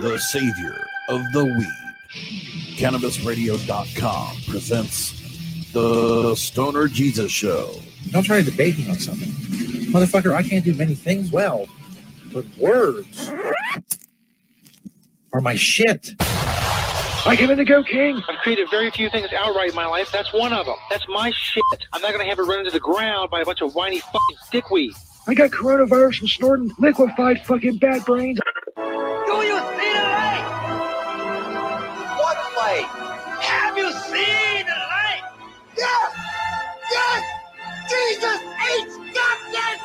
The savior of the weed. CannabisRadio.com presents The Stoner Jesus Show. Don't try to debate me on something. Motherfucker, I can't do many things well, but words are my shit. I give it to Go King. I've created very few things outright in my life. That's one of them. That's my shit. I'm not gonna have it run into the ground by a bunch of whiny fucking dickweed. I got coronavirus from snorting liquefied fucking bat brains. Do you see the light? What light? Have you seen the light? Yes! Yes! Jesus H. goddamn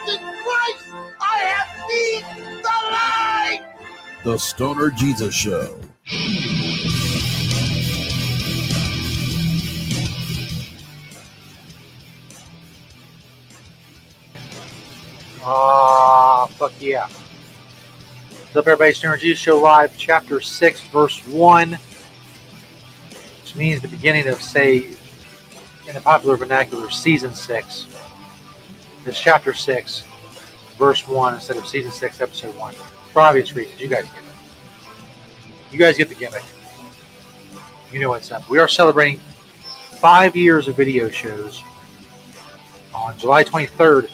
Christ! I have seen the light! The Stoner Jesus Show. Ah, fuck yeah. What's up, everybody? Stoner Jesus Show Live, Chapter 6, Verse 1, which means the beginning of, say, in the popular vernacular, Season 6. It's Chapter 6, Verse 1 instead of Season 6, Episode 1. For obvious reasons. You guys get it. You guys get the gimmick. You know what's up. We are celebrating five years of video shows on July 23rd,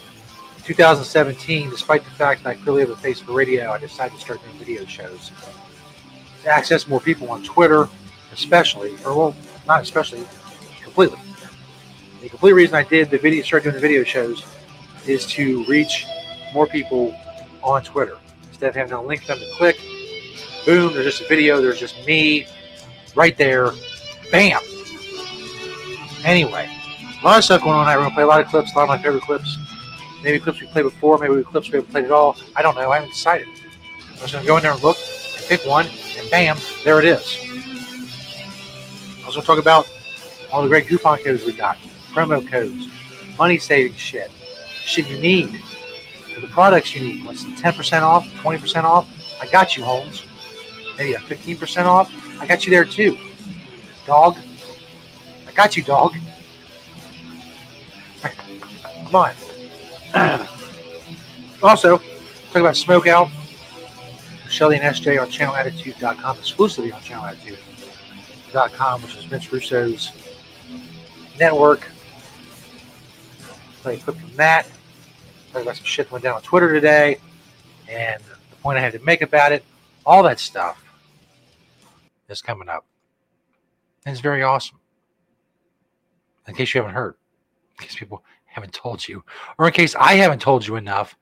2017, despite the fact that I clearly have a face for radio, I decided to start doing video shows. To access more people on Twitter, especially, or well, not especially, completely. The complete reason I did the video, start doing the video shows, is to reach more people on Twitter. Instead of having a link them to click, boom, there's just a video, there's just me right there, bam. Anyway, a lot of stuff going on. We're gonna play a lot of clips, a lot of my favorite clips. Maybe clips we played before, maybe clips we haven't played at all. I don't know. I haven't decided. I'm just gonna go in there and look and pick one, and bam, there it is. I was gonna talk about all the great coupon codes we got, promo codes, money saving shit, shit you need, the products you need. What's 10% off, 20% off? I got you, Holmes. Maybe a 15% off? I got you there too. Dog. I got you, dog. Come on. also, talk about Smoke Out. Shelly and SJ on channelattitude.com, exclusively on channelattitude.com, which is Vince Russo's network. Play a clip from that. Talk about some shit that went down on Twitter today and the point I had to make about it. All that stuff is coming up. And it's very awesome. In case you haven't heard, in case people haven't told you, or in case I haven't told you enough,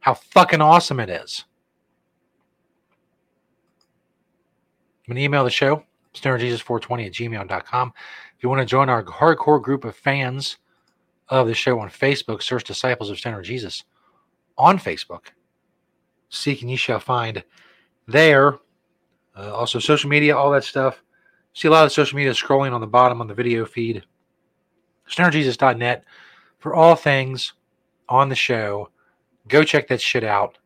how fucking awesome it is. I'm going to email the show, stonerjesus420 at gmail.com. If you want to join our hardcore group of fans of the show on Facebook, search Disciples of Stoner Jesus on Facebook. Seek and ye shall find there. Uh, also, social media, all that stuff. See a lot of social media scrolling on the bottom on the video feed. StonerJesus.net for all things on the show. Go check that shit out.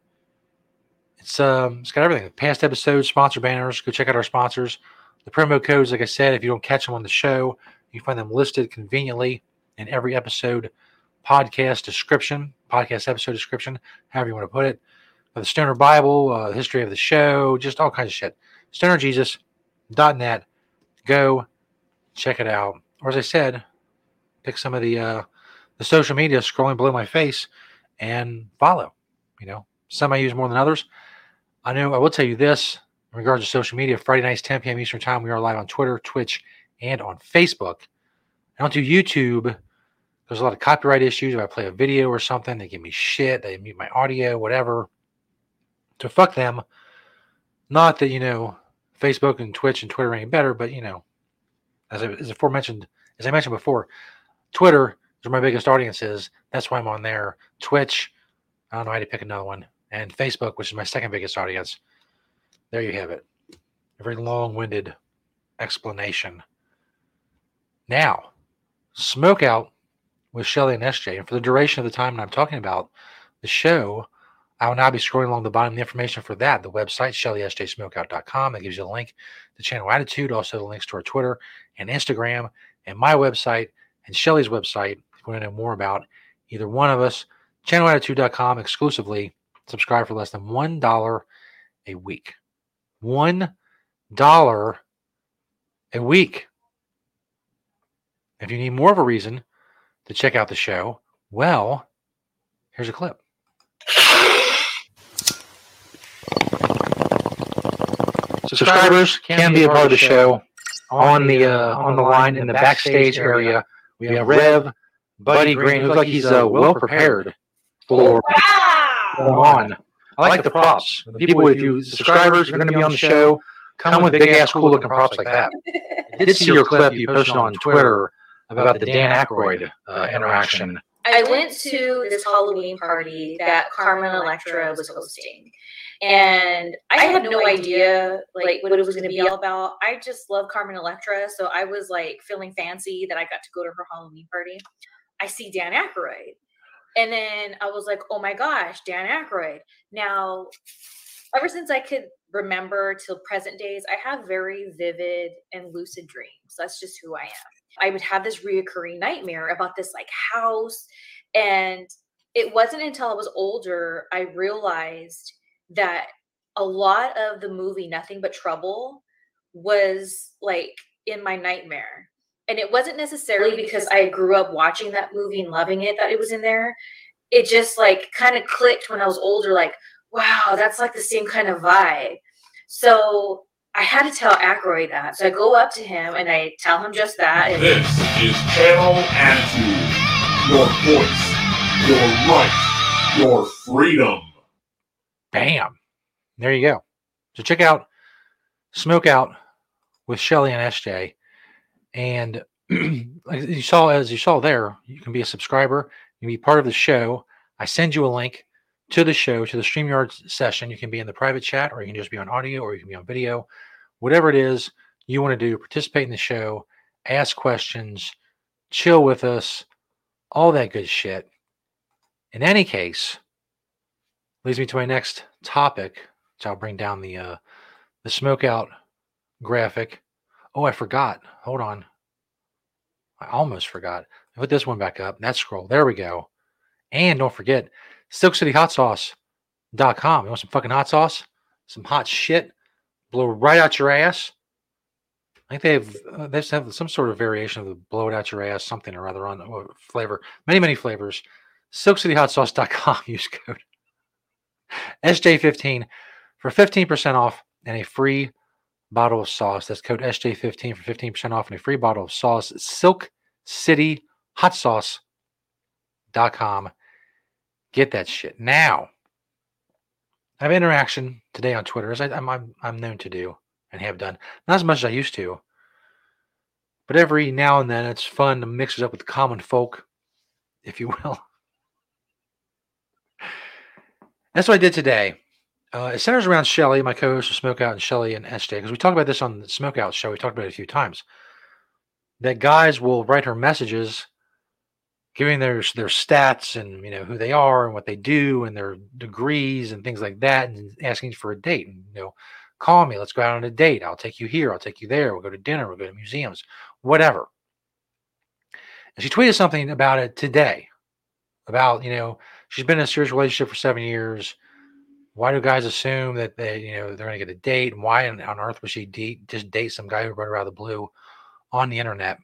It's um, it's got everything. Past episodes, sponsor banners. Go check out our sponsors. The promo codes, like I said, if you don't catch them on the show, you find them listed conveniently in every episode podcast description, podcast episode description, however you want to put it. The Stoner Bible, uh, history of the show, just all kinds of shit. StonerJesus.net. Go check it out. Or as I said, pick some of the uh, the social media scrolling below my face and follow. You know, some I use more than others. I know I will tell you this in regards to social media. Friday nights, 10 p.m. Eastern Time, we are live on Twitter, Twitch, and on Facebook. I don't do YouTube. There's a lot of copyright issues. If I play a video or something, they give me shit. They mute my audio, whatever. So fuck them. Not that, you know, Facebook and Twitch and Twitter ain't better, but, you know, as I, as aforementioned, as I mentioned before, Twitter my biggest audience is. That's why I'm on there. Twitch, I don't know how to pick another one. And Facebook, which is my second biggest audience. There you have it. a very long-winded explanation. Now, smoke out with Shelly and SJ, and for the duration of the time that I'm talking about the show, I will now be scrolling along the bottom the information for that. The website, ShellySJSmokeout.com. That gives you a link to Channel Attitude, also the links to our Twitter and Instagram, and my website and Shelly's website. If you want to know more about either one of us, channelattitude.com exclusively. Subscribe for less than $1 a week. $1 a week. If you need more of a reason to check out the show, well, here's a clip. Subscribers can be a part of the show on the uh, on the line in the backstage area. We have Rev, Buddy Green, who looks like he's uh, well prepared for on. I like the props. The people, if you subscribers are going to be on the show, come with big ass cool looking props like that. I did see your clip you posted on Twitter about the Dan Aykroyd uh, interaction. I went to this Halloween party that Carmen Electra was hosting. And I had no idea like what it was going to be all about. I just love Carmen Electra, so I was like feeling fancy that I got to go to her Halloween party. I see Dan Aykroyd, and then I was like, "Oh my gosh, Dan Aykroyd!" Now, ever since I could remember till present days, I have very vivid and lucid dreams. That's just who I am. I would have this reoccurring nightmare about this like house. And it wasn't until I was older I realized that a lot of the movie Nothing But Trouble was like in my nightmare. And it wasn't necessarily because I grew up watching that movie and loving it that it was in there. It just like kind of clicked when I was older, like, wow, that's like the same kind of vibe. So I had to tell Aykroyd that. So I go up to him and I tell him just that. And This is Channel Attitude. Your voice, your right, your freedom. Bam. There you go. So check out Smoke Out with Shelly and SJ. And you saw, as you saw there, you can be a subscriber, you can be part of the show. I send you a link to the show, to the StreamYard session. You can be in the private chat, or you can just be on audio, or you can be on video. Whatever it is you want to do, participate in the show, ask questions, chill with us, all that good shit. In any case, leads me to my next topic, which I'll bring down the uh, the smoke out graphic. Oh, I forgot. Hold on. I almost forgot. Put this one back up. That scroll. There we go. And don't forget, SilkCityHotSauce.com. You want some fucking hot sauce? Some hot shit? Blow right out your ass? I think they have uh, they have some sort of variation of the blow it out your ass, something or other on uh, flavor. Many, many flavors. SilkCityHotSauce.com. Use code SJ15 for 15% off and a free bottle of sauce. That's code SJ15 for 15% off and a free bottle of sauce. Silk City Hot Sauce.com. Get that shit. Now, I have interaction today on Twitter, as I, am I'm, I'm known to do and have done. Not as much as I used to, but every now and then it's fun to mix it up with common folk, if you will. That's what I did today. Uh, it centers around Shelly, my co-host of Smokeout, and Shelly and SJ, because we talked about this on the Smokeout show. We talked about it a few times. That guys will write her messages, giving their their stats and you know who they are and what they do and their degrees and things like that, and asking for a date. And you know, call me, let's go out on a date. I'll take you here, I'll take you there. We'll go to dinner, we'll go to museums, whatever. And she tweeted something about it today, about you know she's been in a serious relationship for seven years. Why do guys assume that they, you know, they're going to get a date? And why on, earth would she date, just date some guy who wrote her out of the blue on the internet?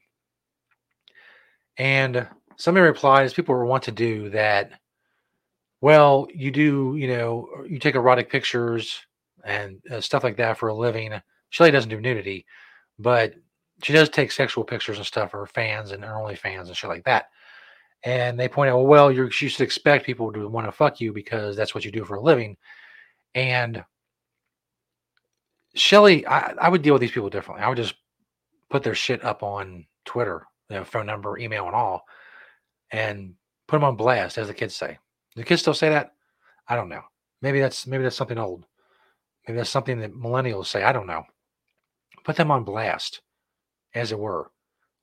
And somebody replies, people want to do that. Well, you do, you know, you take erotic pictures and uh, stuff like that for a living. Shelly doesn't do nudity, but she does take sexual pictures and stuff for her fans and her only fans and shit like that and they point out, well, you should expect people to want to fuck you because that's what you do for a living. And Shelly, I, I, would deal with these people differently. I would just put their shit up on Twitter, you know, phone number, email, and all, and put them on blast, as the kids say. The kids still say that? I don't know. Maybe that's maybe that's something old. Maybe that's something that millennials say. I don't know. put them on blast, as it were,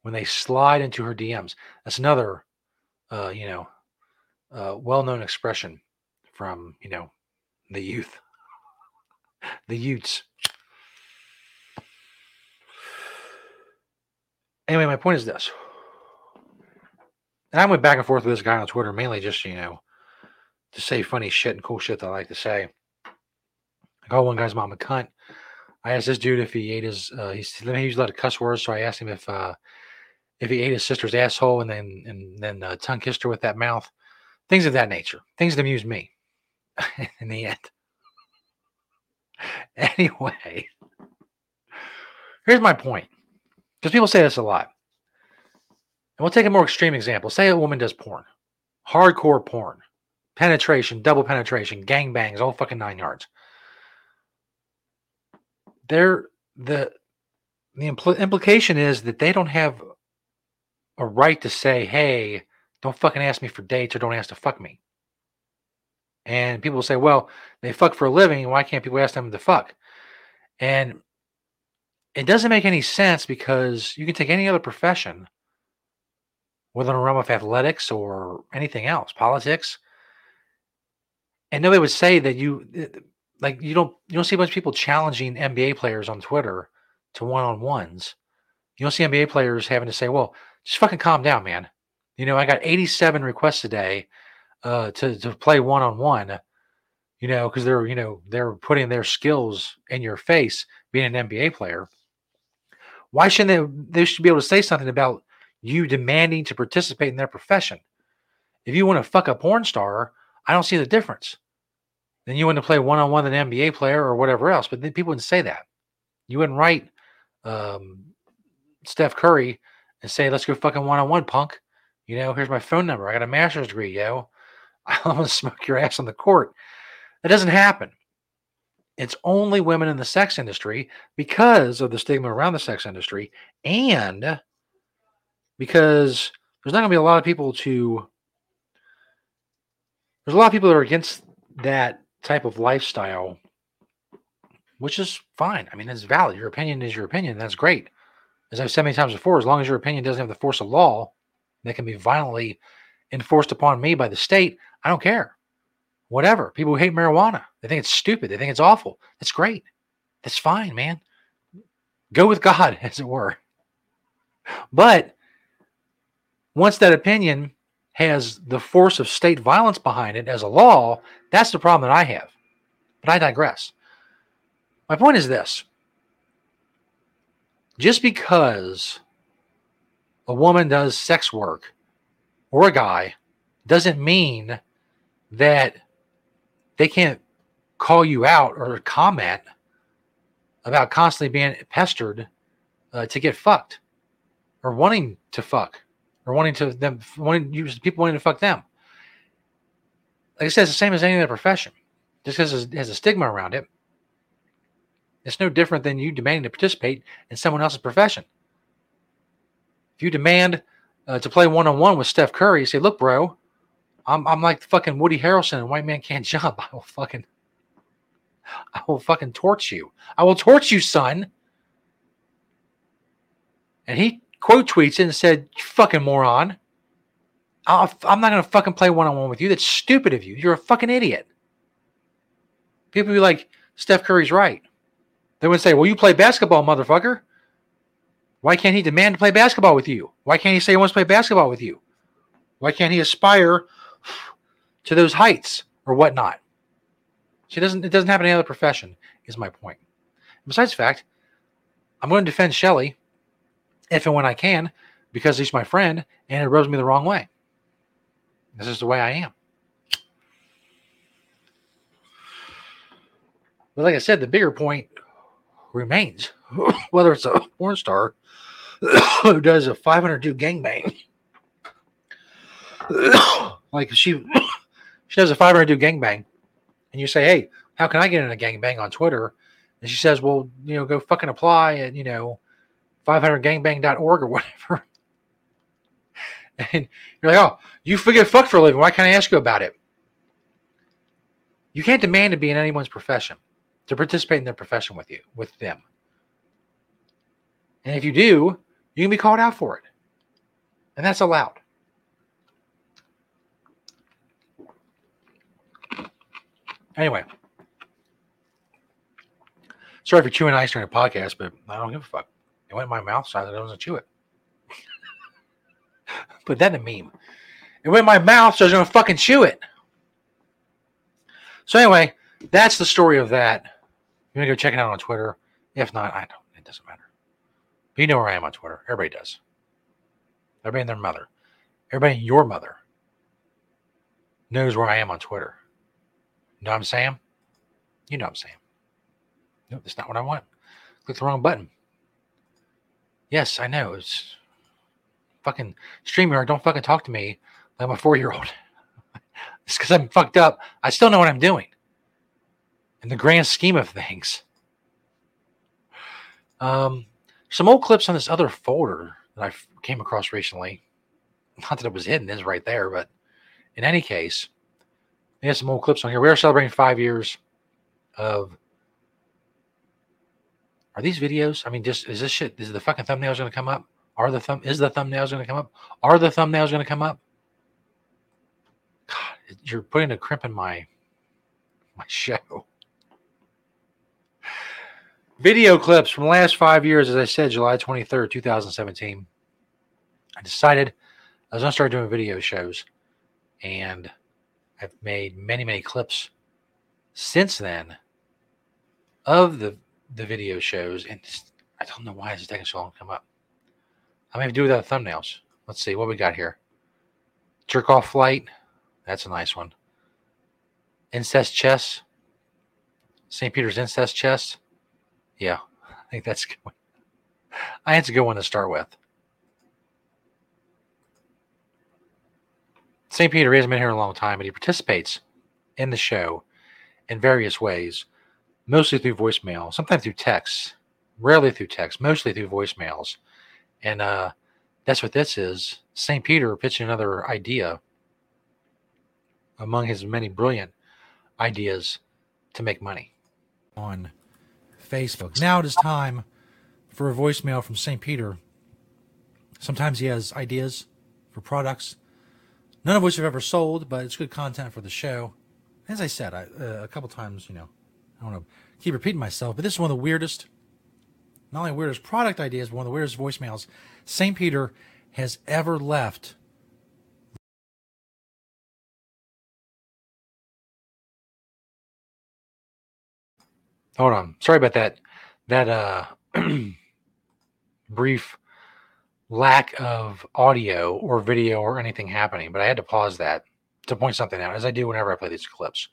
when they slide into her DMs. That's another, uh, you know, uh, well-known expression from you know the youth, the Utes. Anyway, my point is this. And I went back and forth with this guy on Twitter, mainly just, you know, to say funny shit and cool shit that I like to say. I called one guy's mom a cunt. I asked this dude if he ate his. Uh, he he used a lot of cuss words, so I asked him if uh, if he ate his sister's asshole and then and then uh, tongue kissed her with that mouth, things of that nature, things that amuse me. in the end, anyway, here's my point, because people say this a lot, and we'll take a more extreme example. Say a woman does porn, hardcore porn, penetration, double penetration, gangbangs, all fucking nine yards they're the the impl- implication is that they don't have a right to say, "Hey, don't fucking ask me for dates or don't ask to fuck me." And people say, "Well, they fuck for a living. Why can't people ask them to fuck?" And it doesn't make any sense because you can take any other profession, whether in the realm of athletics or anything else, politics, and nobody would say that you eh, like you don't you don't see a bunch of people challenging NBA players on Twitter to one on ones. You don't see NBA players having to say, "Well, just fucking calm down, man." You know, I got 87 requests a day uh, to to play one on one. You know, because they're you know they're putting their skills in your face, being an NBA player. Why shouldn't they? They should be able to say something about you demanding to participate in their profession. If you want to fuck a porn star, I don't see the difference then you want to play one on one with an NBA player or whatever else. But then people wouldn't say that. You wouldn't write um, Steph Curry and say, "Let's go fucking one on one, punk." You know, here's my phone number. I got a master's degree, yo. I'm gonna smoke your ass on the court. That doesn't happen. It's only women in the sex industry because of the stigma around the sex industry, and because there's not gonna be a lot of people to. There's a lot of people that are against that type of lifestyle, which is fine. I mean, it's valid. Your opinion is your opinion. That's great. As I've said many times before, as long as your opinion doesn't have the force of law that can be violently enforced upon me by the state, I don't care. Whatever. People who hate marijuana, they think it's stupid. They think it's awful. That's great. That's fine, man. Go with God, as it were. But once that opinion has the force of state violence behind it as a law, that's the problem that I have. But I digress. My point is this just because a woman does sex work or a guy doesn't mean that they can't call you out or comment about constantly being pestered uh, to get fucked or wanting to fuck or wanting to them wanting you people wanting to fuck them. Like I said, it's the same as any other profession. Just because it has a stigma around it, it's no different than you demanding to participate in someone else's profession. If you demand uh, to play one on one with Steph Curry, you say, "Look, bro, I'm I'm like fucking Woody Harrelson and White Man Can't Jump. I will fucking, I will fucking torch you. I will torch you, son." And he quote tweets and said, fucking moron. i am not going to fucking play one on one with you. That's stupid of you. You're a fucking idiot. People be like, Steph Curry's right. They would say, well, you play basketball, motherfucker. Why can't he demand to play basketball with you? Why can't he say he wants to play basketball with you? Why can't he aspire to those heights or whatnot? She doesn't. It doesn't happen in any other profession. Is my point. Besides the fact, I'm going to defend Shelley if and when I can, because he's my friend and it rubs me the wrong way. This is the way I am. But like I said, the bigger point remains whether it's a porn star who does a 500 dude gangbang, like she she does a 500 dude gangbang, and you say, "Hey, how can I get in a gangbang on Twitter?" And she says, "Well, you know, go fucking apply at you know 500gangbang.org or whatever. And you're like, oh, you forget fuck for a living. Why can't I ask you about it? You can't demand to be in anyone's profession, to participate in their profession with you, with them. And if you do, you can be called out for it. And that's allowed. Anyway, sorry for chewing ice during a podcast, but I don't give a fuck. It went in my mouth, so I don't chew it. Put that in a meme. It went in my mouth, so I was gonna fucking chew it. So anyway, that's the story of that. You wanna go check it out on Twitter? If not, I don't. It doesn't matter. But you know where I am on Twitter. Everybody does. Everybody and their mother. Everybody, and your mother, knows where I am on Twitter. You know what I'm saying? You know what I'm saying. Nope, that's not what I want. Click the wrong button. Yes, I know. It's fucking StreamYard. Don't fucking talk to me like I'm a four year old. it's because I'm fucked up. I still know what I'm doing. In the grand scheme of things. Um, some old clips on this other folder that I came across recently. Not that it was hidden, it's right there, but in any case, we have some old clips on here. We are celebrating five years of. Are these videos? I mean, just is this shit? Is the fucking thumbnails going to come up? Are the thumb? Is the thumbnails going to come up? Are the thumbnails going to come up? God, you're putting a crimp in my my show. Video clips from the last five years, as I said, July 23rd, 2017. I decided I was going to start doing video shows. And I've made many, many clips since then of the the video shows. And just, I don't know why it's taking so long to come up. I may have to do without thumbnails. Let's see what we got here. Jerk off flight. That's a nice one. Incest chess. St. Peter's incest chess. Yeah, I think that's good. I think it's a good one to start with. St. Peter hasn't been here a long time, but he participates in the show in various ways, mostly through voicemail, sometimes through text, rarely through text, mostly through voicemails. And uh, that's what this is. St. Peter pitching another idea among his many brilliant ideas to make money. On Facebook. Now it is time for a voicemail from St. Peter. Sometimes he has ideas for products, none of which have ever sold, but it's good content for the show. As I said I, uh, a couple times, you know, I don't want to keep repeating myself, but this is one of the weirdest, not only weirdest product ideas, but one of the weirdest voicemails St. Peter has ever left Hold on. Sorry about that. That uh brief lack of audio or video or anything happening, but I had to pause that to point something out, as I do whenever I play these clips.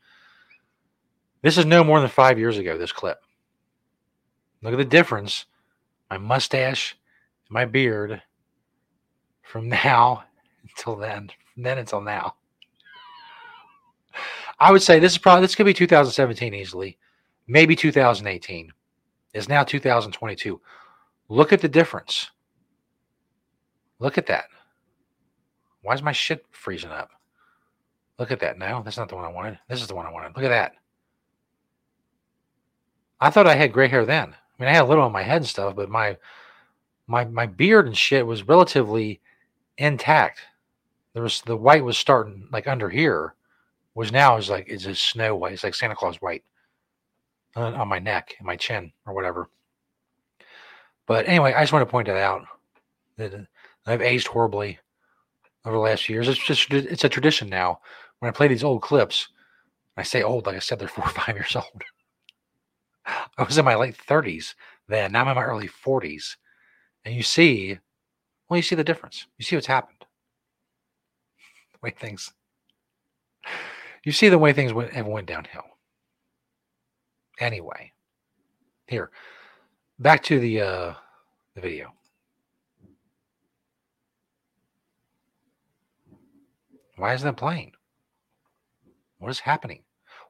This is no more than five years ago, this clip. Look at the difference. My mustache, my beard from now until then, from then until now. I would say this is probably this could be 2017 easily maybe 2018. It's now 2022. Look at the difference. Look at that. Why is my shit freezing up? Look at that. No, that's not the one I wanted. This is the one I wanted. Look at that. I thought I had gray hair then. I mean, I had a little on my head and stuff, but my my my beard and shit was relatively intact. There was the white was starting like under here, was now is like it's a snow white. It's like Santa Claus white on, my neck and my chin or whatever. But anyway, I just want to point that out that I've aged horribly over the last years. It's just it's a tradition now. When I play these old clips, I say old, like I said, they're four or five years old. I was in my late thirties then. Now I'm in my early forties, and you see, well, you see the difference. You see what's happened. The way things, you see the way things went, went downhill anyway. Here, back to the uh, the video. Why isn't that playing? What is happening?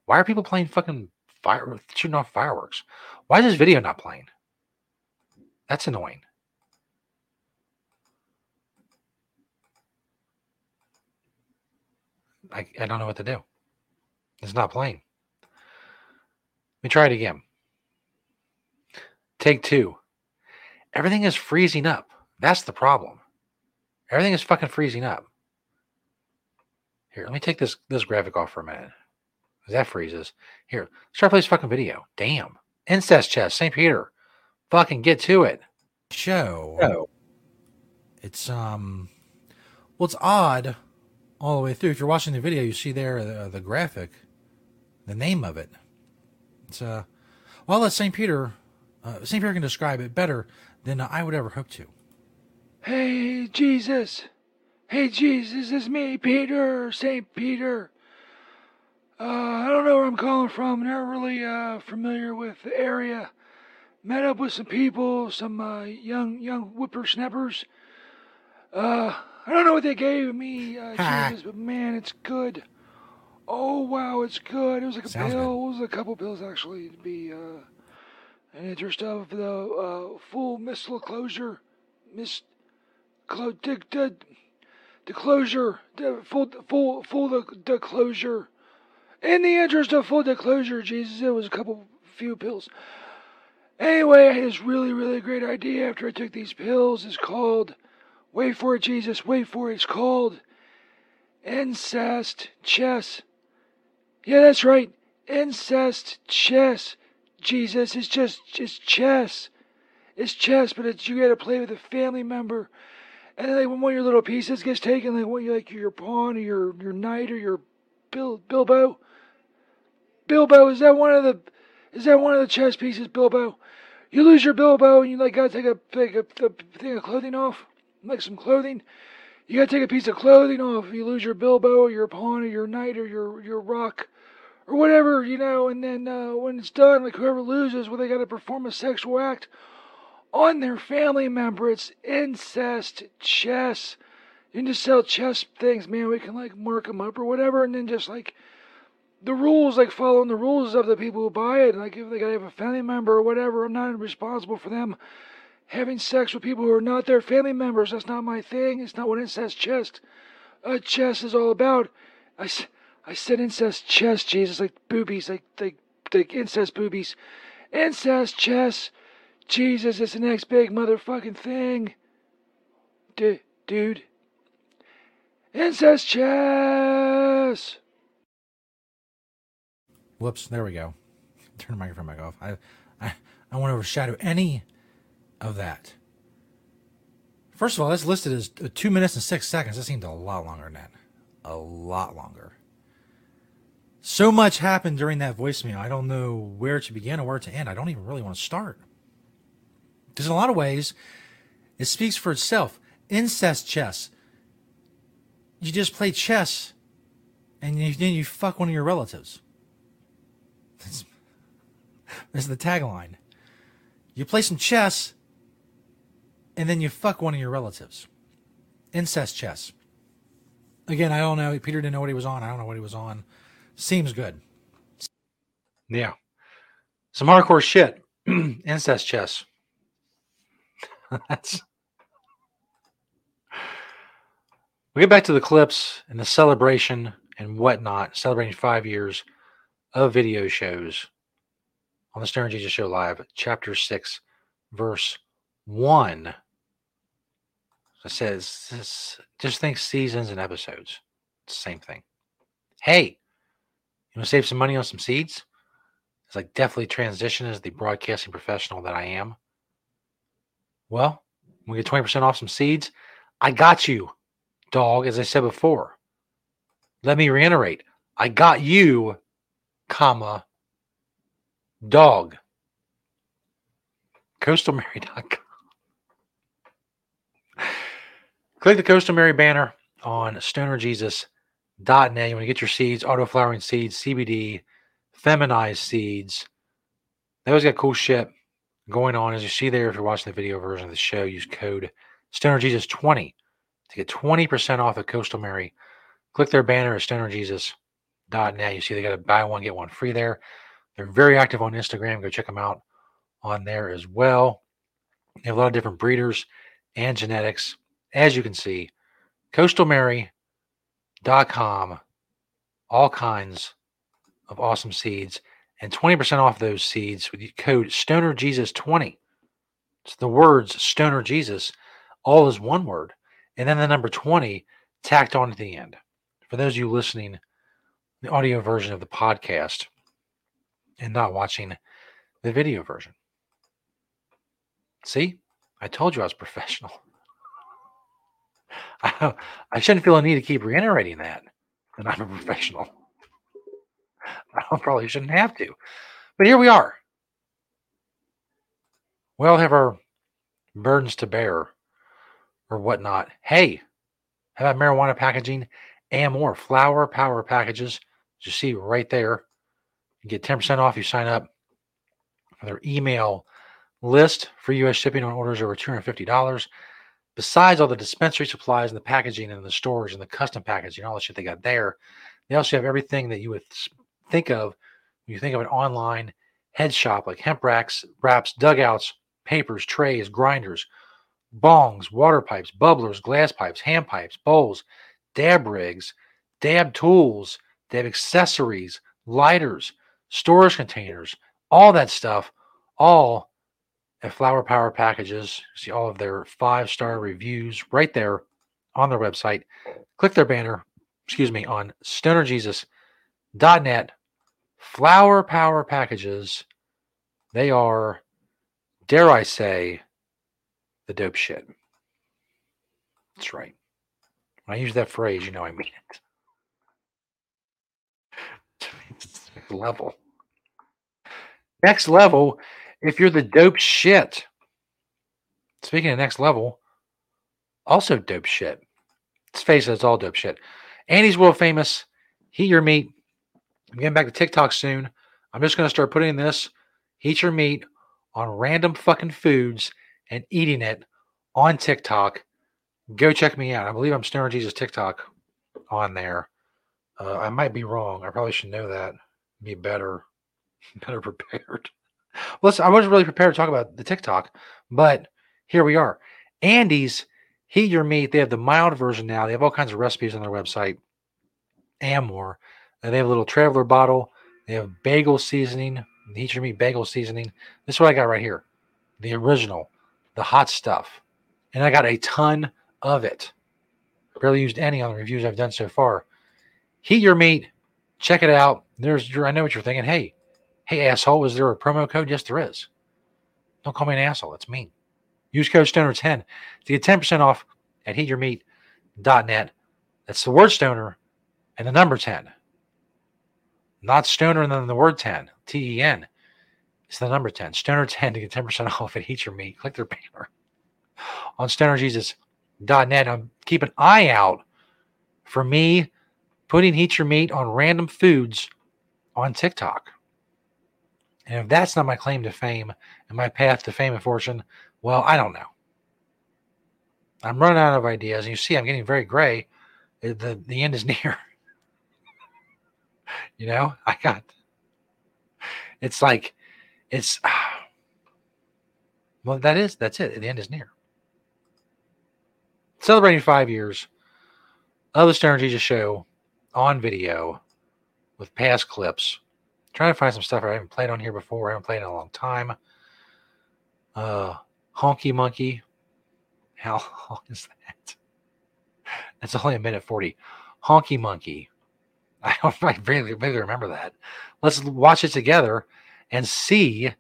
Why are people playing fucking fire shooting off fireworks? Why is this video not playing? That's annoying. I, I don't know what to do. It's not playing. Let me try it again. Take two. everything is freezing up. That's the problem. Everything is fucking freezing up. Here, let me take this this graphic off for a minute. That freezes. Here, start play this fucking video. Damn. Incest chest, St. Peter. Fucking get to it. Show. Oh. It's um, well, it's odd all the way through. If you're watching the video, you see there the, the graphic, the name of it. It's uh, well, let Saint Peter, uh, Saint Peter can describe it better than I would ever hope to. Hey, Jesus. Hey, Jesus, it's me, Peter, St. Peter. Uh, I don't know where I'm calling from. Not really uh, familiar with the area. Met up with some people, some uh, young young whippersnappers. Uh, I don't know what they gave me, uh, Jesus, but man, it's good. Oh wow, it's good. It was like a Sounds pill. It was a couple pills actually to be uh, an interest of the uh, full missile closure, miss, clo- the, closure, the full full full the, the closure. In the interest of full disclosure, Jesus, it was a couple few pills. Anyway, I had this really, really great idea after I took these pills. It's called, wait for it, Jesus, wait for it. It's called incest chess. Yeah, that's right. Incest chess. Jesus, it's just, it's chess. It's chess, but it's, you gotta play with a family member. And then like, when one of your little pieces gets taken, like what you like your pawn or your, your knight or your Bil, Bilbo. Bilbo, is that one of the is that one of the chess pieces, Bilbo? You lose your Bilbo and you like gotta take a take a, a thing of clothing off, like some clothing. You gotta take a piece of clothing off. You lose your Bilbo or your pawn or your knight or your your rock or whatever, you know. And then uh, when it's done, like whoever loses, well, they gotta perform a sexual act on their family member. It's incest chess. You can just sell chess things, man. We can like mark them up or whatever, and then just like the rules, like following the rules of the people who buy it. And like if they gotta have a family member or whatever, I'm not responsible for them having sex with people who are not their family members. That's not my thing. It's not what incest chess, uh, chess is all about. I, I said incest chess, Jesus, like boobies, like like like incest boobies, incest chess. Jesus, it's the next big motherfucking thing. D- dude. Incest chess! Whoops, there we go. Turn the microphone back off. I, I, I want to overshadow any of that. First of all, that's listed as uh, two minutes and six seconds. That seemed a lot longer than that. A lot longer. So much happened during that voicemail. I don't know where to begin or where to end. I don't even really want to start. Because in a lot of ways, it speaks for itself. Incest chess. You just play chess and then you fuck one of your relatives. That's, that's the tagline. You play some chess, and then you fuck one of your relatives. Incest chess. Again, I don't know. Peter didn't know what he was on. I don't know what he was on. Seems good. Yeah. Some hardcore shit. Incest chess. That's. We get back to the clips and the celebration and whatnot, celebrating five years of video shows on the Stoner Jesus Show Live, chapter six, verse one. It says, this, just think seasons and episodes. Same thing. Hey, you want to save some money on some seeds? It's like definitely transition as the broadcasting professional that I am. Well, we get 20% off some seeds. I got you, dog, as I said before. Let me reiterate. I got you, comma, dog. CoastalMary.com. Click the Coastal Mary banner on stonerjesus.net. You want to get your seeds, auto flowering seeds, CBD, feminized seeds. They always got cool shit going on. As you see there, if you're watching the video version of the show, use code StonerJesus20 to get 20% off of Coastal Mary. Click their banner at stonerjesus.net. You see they got a buy one, get one free there. They're very active on Instagram. Go check them out on there as well. They have a lot of different breeders and genetics. As you can see, coastalmary.com, all kinds of awesome seeds, and 20% off those seeds with code StonerJesus20. It's the words Stoner Jesus, all is one word, and then the number 20 tacked on at the end. For those of you listening, the audio version of the podcast and not watching the video version. See, I told you I was professional. I, I shouldn't feel a need to keep reiterating that, that I'm a professional. I probably shouldn't have to. But here we are. We all have our burdens to bear or whatnot. Hey, how about marijuana packaging and more? Flower power packages. As you see right there. You get 10% off. You sign up for their email list for U.S. shipping on orders over $250. Besides all the dispensary supplies and the packaging and the storage and the custom packaging, all the shit they got there, they also have everything that you would think of when you think of an online head shop like hemp racks, wraps, dugouts, papers, trays, grinders, bongs, water pipes, bubblers, glass pipes, hand pipes, bowls, dab rigs, dab tools. Have accessories, lighters, storage containers, all that stuff, all at Flower Power Packages. See all of their five star reviews right there on their website. Click their banner, excuse me, on stonerjesus.net. Flower Power Packages. They are, dare I say, the dope shit. That's right. When I use that phrase, you know I mean it. Next level. Next level if you're the dope shit. Speaking of next level, also dope shit. Let's face it, it's all dope shit. Andy's world famous. Heat your meat. I'm getting back to TikTok soon. I'm just going to start putting this heat your meat on random fucking foods and eating it on TikTok. Go check me out. I believe I'm Stoner Jesus TikTok on there. Uh, I might be wrong. I probably should know that. Be better, better prepared. Listen, I wasn't really prepared to talk about the TikTok, but here we are. Andy's Heat Your Meat. They have the mild version now. They have all kinds of recipes on their website and more. They have a little traveler bottle. They have bagel seasoning, Heat Your Meat bagel seasoning. This is what I got right here the original, the hot stuff. And I got a ton of it. Barely used any on the reviews I've done so far. Heat Your Meat. Check it out. There's I know what you're thinking. Hey, Hey, asshole, is there a promo code? Yes, there is. Don't call me an asshole. It's mean. Use code Stoner10 to get 10% off at heatyourmeat.net. That's the word stoner and the number 10. Not stoner than the word 10. T E N. It's the number 10. Stoner 10 to get 10% off at Heat Your Meat. Click their banner on stonerjesus.net. I'm um, keep an eye out for me putting Heat Your Meat on random foods on TikTok. And if that's not my claim to fame and my path to fame and fortune, well, I don't know. I'm running out of ideas. And you see, I'm getting very gray. Uh, the, the end is near. You know, I got, it's like, it's, well, that is, that's it. The end is near. Celebrating five years of the Stoner Jesus show on video with past clips trying to find some stuff I haven't played on here before. I haven't played in a long time. Uh, Honky Monkey. How long is that? That's only a minute 40. Honky Monkey. I don't really remember that. Let's watch it together and see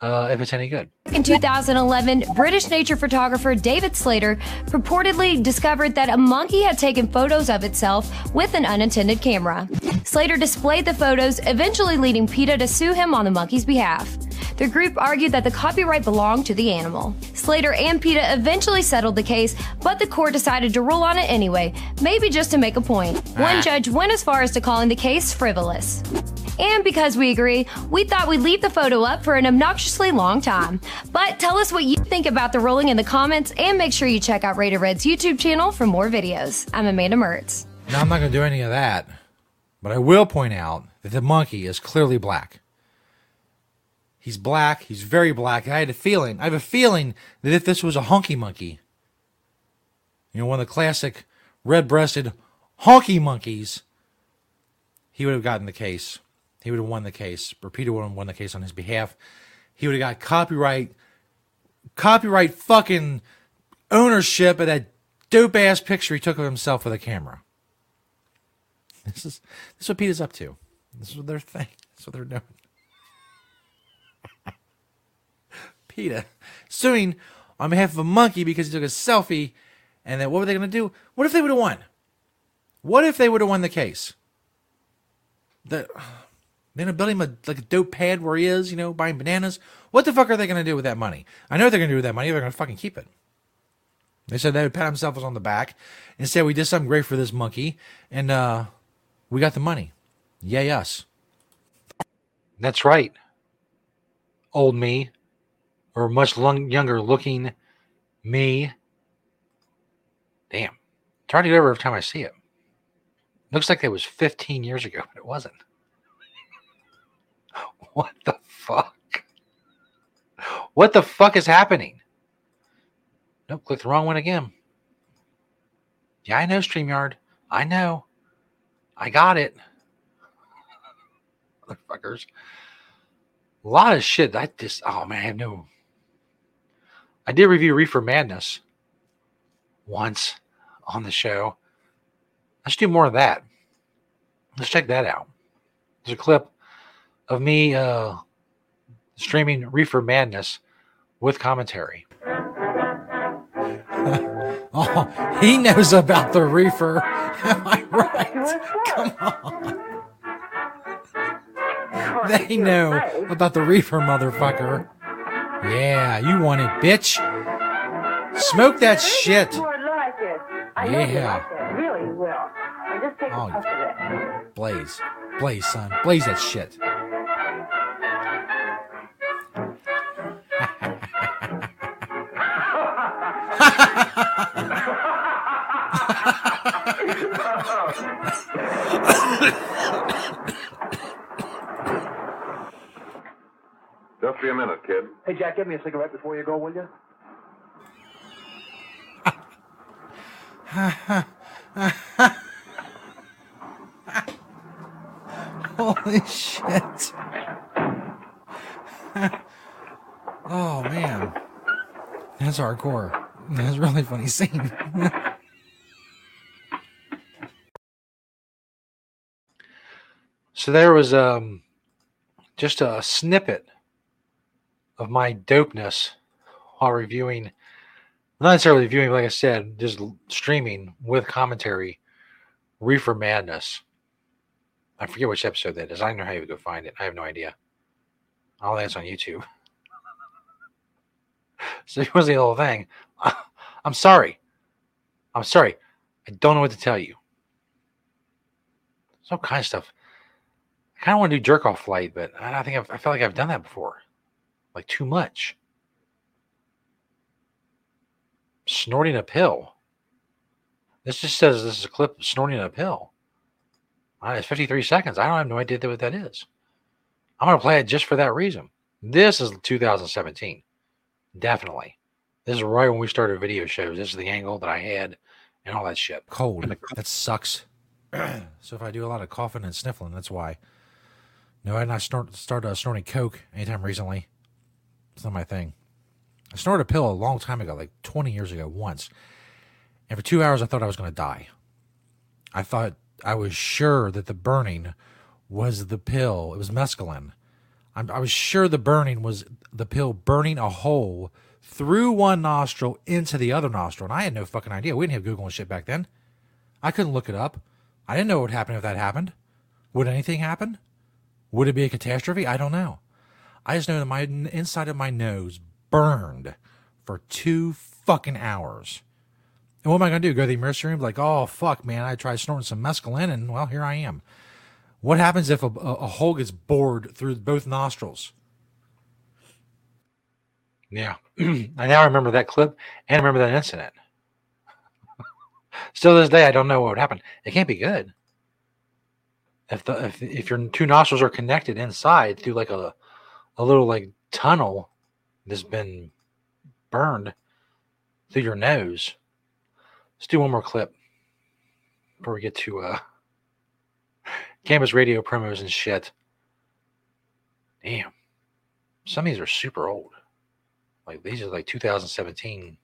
uh, if it's any good. In 2011, British nature photographer David Slater purportedly discovered that a monkey had taken photos of itself with an unintended camera. Slater displayed the photos, eventually leading PETA to sue him on the monkey's behalf. The group argued that the copyright belonged to the animal. Slater and PETA eventually settled the case, but the court decided to rule on it anyway, maybe just to make a point. Ah. One judge went as far as to calling the case frivolous. And because we agree, we thought we'd leave the photo up for an obnoxiously long time. But tell us what you think about the ruling in the comments and make sure you check out Rated Red's YouTube channel for more videos. I'm Amanda Mertz. Now, I'm not going to do any of that, but I will point out that the monkey is clearly black. He's black. He's very black. I had a feeling. I have a feeling that if this was a honky monkey, you know, one of the classic red-breasted honky monkeys, he would have gotten the case. He would have won the case. PETA would have won the case on his behalf. He would have got copyright copyright fucking ownership of that dope ass picture he took of himself with a camera. This is this is what Pete is up to. This is what their thing. This is what they're doing. Suing on behalf of a monkey because he took a selfie. And then what were they going to do? What if they would have won? What if they would have won the case? The, they're going to build him a, like a dope pad where he is, you know, buying bananas. What the fuck are they going to do with that money? I know what they're going to do with that money. They're going to fucking keep it. They said they would pat themselves on the back and say we did something great for this monkey, and uh, we got the money. Yay us! That's right. Old me, or much lung- younger looking me. Damn. It's to get over every time I see it. Looks like it was 15 years ago, but it wasn't. What the fuck? What the fuck is happening? Nope, click the wrong one again. Yeah, I know StreamYard. I know. I got it. Motherfuckers. A lot of shit. I just, oh man, I have no. I did review Reefer Madness once on the show. Let's do more of that. Let's check that out. There's a clip of me uh, streaming Reefer Madness with commentary. Oh, he knows about the reefer. Am I right? Come on. They know about the reefer, motherfucker. Yeah, you want it, bitch. Smoke that shit. Yeah. Really will. I just take Oh, a puff of it. Blaze. Blaze, son. Blaze that shit. Just be a minute, kid. Hey, Jack, give me a cigarette before you go, will you? Holy shit. oh, man. That's hardcore. That's a really funny scene. So there was um just a snippet of my dopeness while reviewing, not necessarily reviewing, but like I said, just streaming with commentary, Reefer Madness. I forget which episode that is. I don't know how you would go find it. I have no idea. All it's on YouTube. so was the whole thing. I'm sorry. I'm sorry. I don't know what to tell you. Some kind of stuff. I kind of want to do jerk off flight, but I I think I've, I feel like I've done that before, like too much. Snorting a pill. This just says this is a clip of snorting a pill. Uh, It's 53 seconds. I don't have no idea what that is. I'm going to play it just for that reason. This is 2017. Definitely. This is right when we started video shows. This is the angle that I had and all that shit. Cold. That sucks. so if I do a lot of coughing and sniffling, that's why. No, I did not snort, start uh, snorting coke anytime recently. It's not my thing. I snorted a pill a long time ago, like 20 years ago, once. And for two hours, I thought I was going to die. I thought I was sure that the burning was the pill. It was mescaline. I'm, I was sure the burning was the pill burning a hole through one nostril into the other nostril. And I had no fucking idea. We didn't have Google and shit back then. I couldn't look it up. I didn't know what would happen if that happened. Would anything happen? Would it be a catastrophe? I don't know. I just know that my inside of my nose burned for two fucking hours. And what am I going to do? Go to the emergency room? Like, oh, fuck, man, I tried snorting some mescaline and, well, here I am. What happens if a, a, a hole gets bored through both nostrils? Yeah. I now remember that clip and remember that incident. Still to this day, I don't know what would happen. It can't be good. If the if, if your two nostrils are connected inside through like a a little like tunnel that's been burned through your nose. Let's do one more clip before we get to uh campus radio promos and shit. Damn. Some of these are super old. Like these are like 2017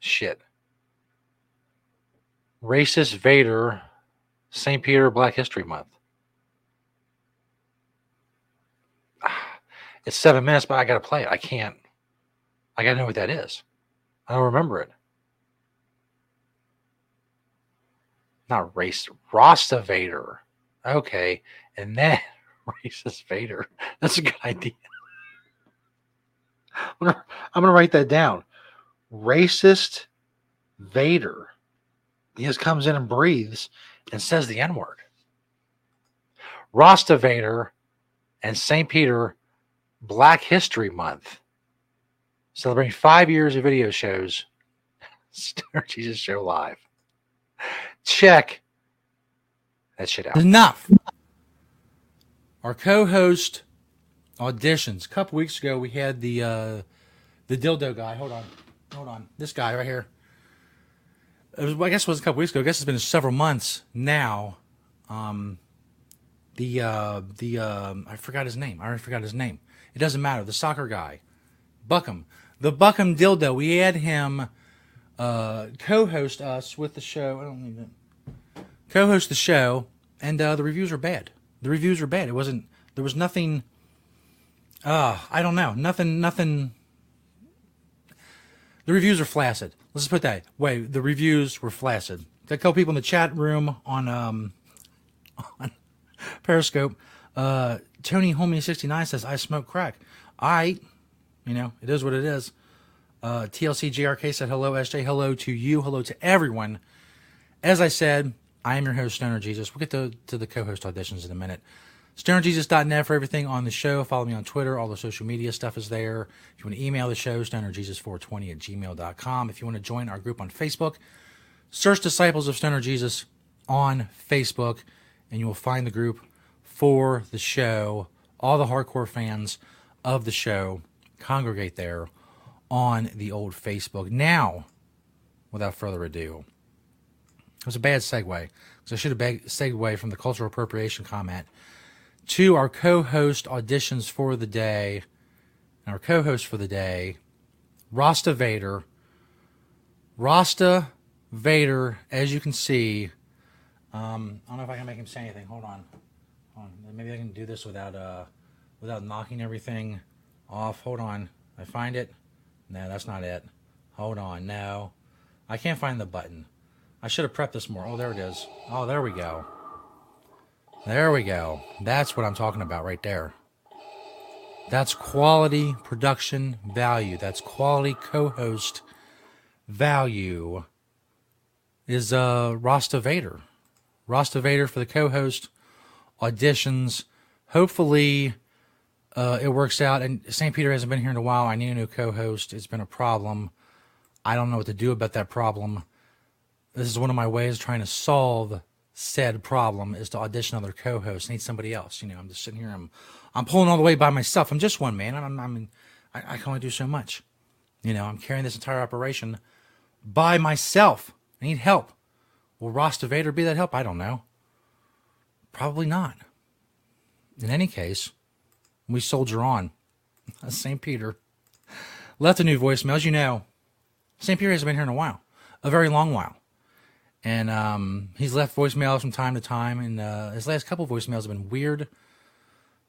shit. Racist Vader, St. Peter Black History Month. It's seven minutes, but I got to play it. I can't. I got to know what that is. I don't remember it. Not race, Rasta Vader. Okay. And then racist Vader. That's a good idea. I'm gonna, write that down. Racist Vader. He just comes in and breathes and says the N word. Rasta Vader and St. Peter Black History Month. Celebrating five years of video shows. Stoner Jesus Show Live. Check that shit out. Enough. Our co-host auditions. A couple weeks ago, we had the uh, the dildo guy. Hold on, hold on. This guy right here. It was, I guess it was a couple weeks ago. I guess it's been several months now. Um, the uh, the um, I forgot his name. I already forgot his name. It doesn't matter. The soccer guy, Beckham, the Beckham dildo. We had him uh, co-host us with the show. I don't even co-host the show, and uh, the reviews were bad. The reviews were bad. It wasn't. There was nothing. Uh, I don't know. Nothing. Nothing. The reviews are flaccid. Let's put that way. The reviews were flaccid. Got a couple people in the chat room on um on Periscope. Uh, Tony Homie sixty nine says I smoke crack. I, you know, it is what it is. Uh, TLC JRK said hello, SJ. Hello to you. Hello to everyone. As I said, I am your host, Stoner Jesus. We'll get to, to the co host auditions in a minute. StonerJesus.net for everything on the show. Follow me on Twitter. All the social media stuff is there. If you want to email the show, stonerjesus420 at gmail.com. If you want to join our group on Facebook, search Disciples of Stoner Jesus on Facebook, and you will find the group for the show. All the hardcore fans of the show congregate there on the old Facebook. Now, without further ado, it was a bad segue because I should have segued from the cultural appropriation comment to our co-host auditions for the day. And Our co-host for the day, Rasta Vader. Rasta Vader, as you can see, um, I don't know if I can make him say anything. Hold on, on. Maybe I can do this without uh, without knocking everything off. Hold on, I find it. No, that's not it. Hold on, no, I can't find the button. I should have prepped this more. Oh, there it is. Oh, there we go. There we go. That's what I'm talking about right there. That's quality production value. That's quality co-host value. Is uh Rasta Vader. Rasta Vader for the co-host auditions. Hopefully uh, it works out. And St. Peter hasn't been here in a while. I need a new co-host. It's been a problem. I don't know what to do about that problem. This is one of my ways of trying to solve said problem is to audition other co-hosts. Need somebody else. You know, I'm just sitting here. I'm, I'm pulling all the way by myself. I'm just one man. I'm, I'm, I, I can only do so much. You know, I'm carrying this entire operation by myself. I need help. Will Rasta Vader be that help? I don't know. Probably not. In any case, we soldier on. St. Peter left a new voicemail. As you know, St. Peter hasn't been here in a while, a very long while and um, he's left voicemails from time to time. And uh, his last couple voicemails have been weird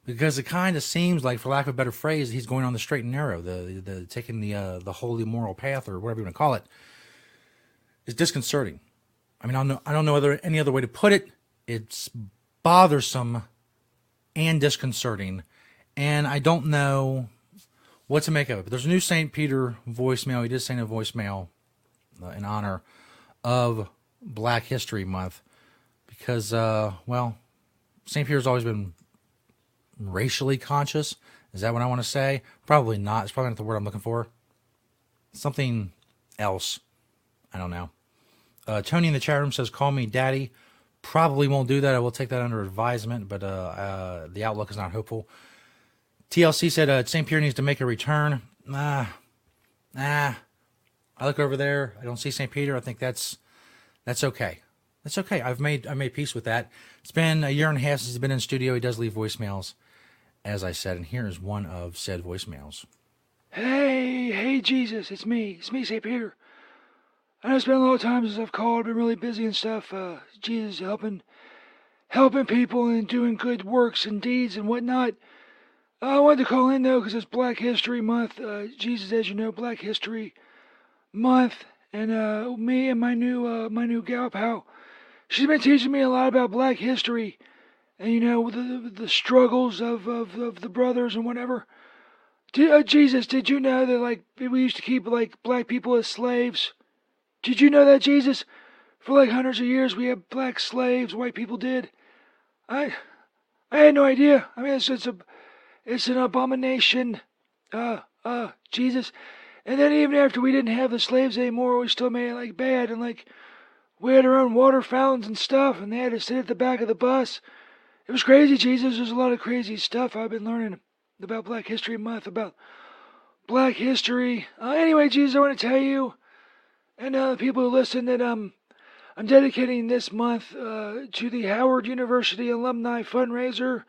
because it kind of seems like, for lack of a better phrase, he's going on the straight and narrow, the the taking the uh, the holy moral path or whatever you want to call it. It's disconcerting. I mean, I don't know, I don't know other, any other way to put it. It's bothersome and disconcerting, and I don't know what to make of it. But there's a new St. Peter voicemail. He did send a voicemail uh, in honor of Black History Month because, uh, well, St. Peter's always been racially conscious. Is that what I want to say? Probably not. It's probably not the word I'm looking for. Something else. I don't know. Uh, Tony in the chat room says, "Call me daddy." Probably won't do that. I will take that under advisement, but uh, uh, the outlook is not hopeful. TLC said uh, St. Pierre needs to make a return. Nah, nah. I look over there. I don't see St. Peter. I think that's that's okay. That's okay. I've made I made peace with that. It's been a year and a half since he's been in studio. He does leave voicemails, as I said, and here is one of said voicemails. Hey, hey, Jesus, it's me. It's me, St. Peter. I know it's been a long time since I've called. Been really busy and stuff. Uh, Jesus helping, helping people and doing good works and deeds and whatnot. Uh, I wanted to call in though because it's Black History Month. Uh, Jesus, as you know, Black History Month, and uh, me and my new uh, my new gal pal, she's been teaching me a lot about Black history, and you know the the, the struggles of, of of the brothers and whatever. Did, uh, Jesus, did you know that like we used to keep like black people as slaves? Did you know that Jesus? For like hundreds of years, we had black slaves. White people did. I, I had no idea. I mean, it's it's a, it's an abomination. Uh, uh, Jesus. And then even after we didn't have the slaves anymore, we still made it like bad and like we had our own water fountains and stuff, and they had to sit at the back of the bus. It was crazy, Jesus. There's a lot of crazy stuff I've been learning about Black History Month, about Black history. Uh, anyway, Jesus, I want to tell you and uh, the people who listen that um, I'm dedicating this month uh, to the Howard University Alumni Fundraiser,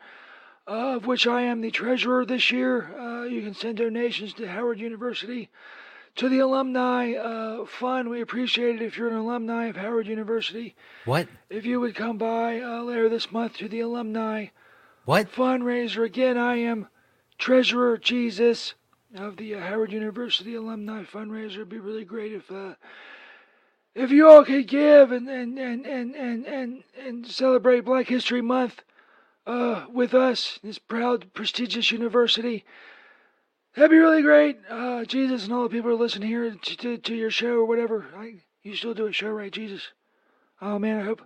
uh, of which I am the treasurer this year. Uh, you can send donations to Howard University. To the alumni uh, fund, we appreciate it if you're an alumni of Howard University. What? If you would come by uh, later this month to the alumni what fundraiser. Again, I am treasurer Jesus of the uh, Howard University Alumni Fundraiser. It'd be really great if uh, if you all could give and and and and and and, and celebrate Black History Month uh, with us, this proud, prestigious university. That'd be really great. Uh, Jesus and all the people who listen here to, to, to your show or whatever. I, you still do a show, right, Jesus? Oh man, I hope.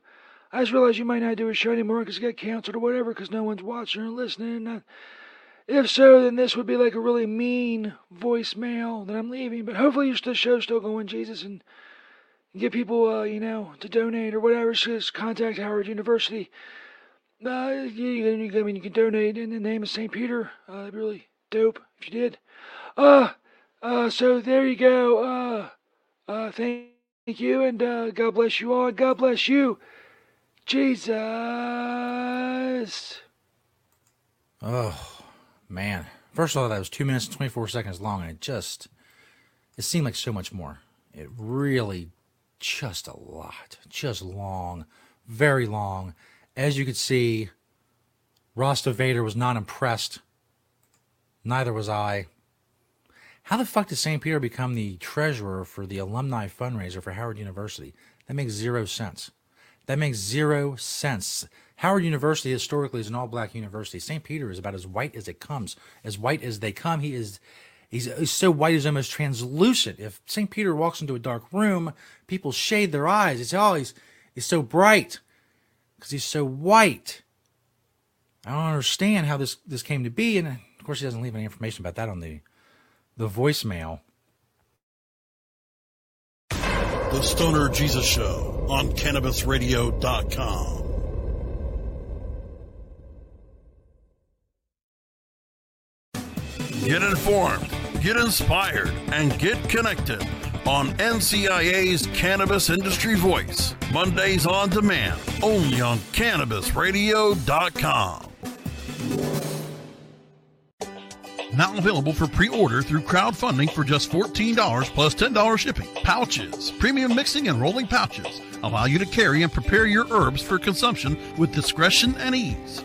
I just realized you might not do a show anymore because it got canceled or whatever because no one's watching or listening. And, if so, then this would be like a really mean voicemail that I'm leaving. But hopefully, the show's still going, Jesus, and get people, uh, you know, to donate or whatever. Just contact Howard University. Uh, you, you, I mean, you can donate in the name of St. Peter. Uh, that'd be really dope if you did. Uh, uh, so there you go. Uh, uh, thank you, and uh, God bless you all. God bless you, Jesus. Oh man. First of all, that was two minutes and 24 seconds long, and it just, it seemed like so much more. It really, just a lot. Just long, very long. As you could see, Rasta Vader was not impressed. Neither was I. How the fuck did St. Peter become the treasurer for the alumni fundraiser for Howard University? That makes zero sense. That makes zero sense. Howard University historically is an all-black university. St. Peter is about as white as it comes, as white as they come. He is, he's, he's so white he's almost translucent. If St. Peter walks into a dark room, people shade their eyes. Say, "Oh, he's he's so bright because he's so white." I don't understand how this this came to be, and of course, he doesn't leave any information about that on the the voicemail. The Stoner Jesus Show on CannabisRadio.com. Get informed, get inspired, and get connected on NCIA's Cannabis Industry Voice. Mondays on demand, only on CannabisRadio.com. Now available for pre-order through crowdfunding for just $14 plus $10 shipping. Pouches, premium mixing and rolling pouches allow you to carry and prepare your herbs for consumption with discretion and ease.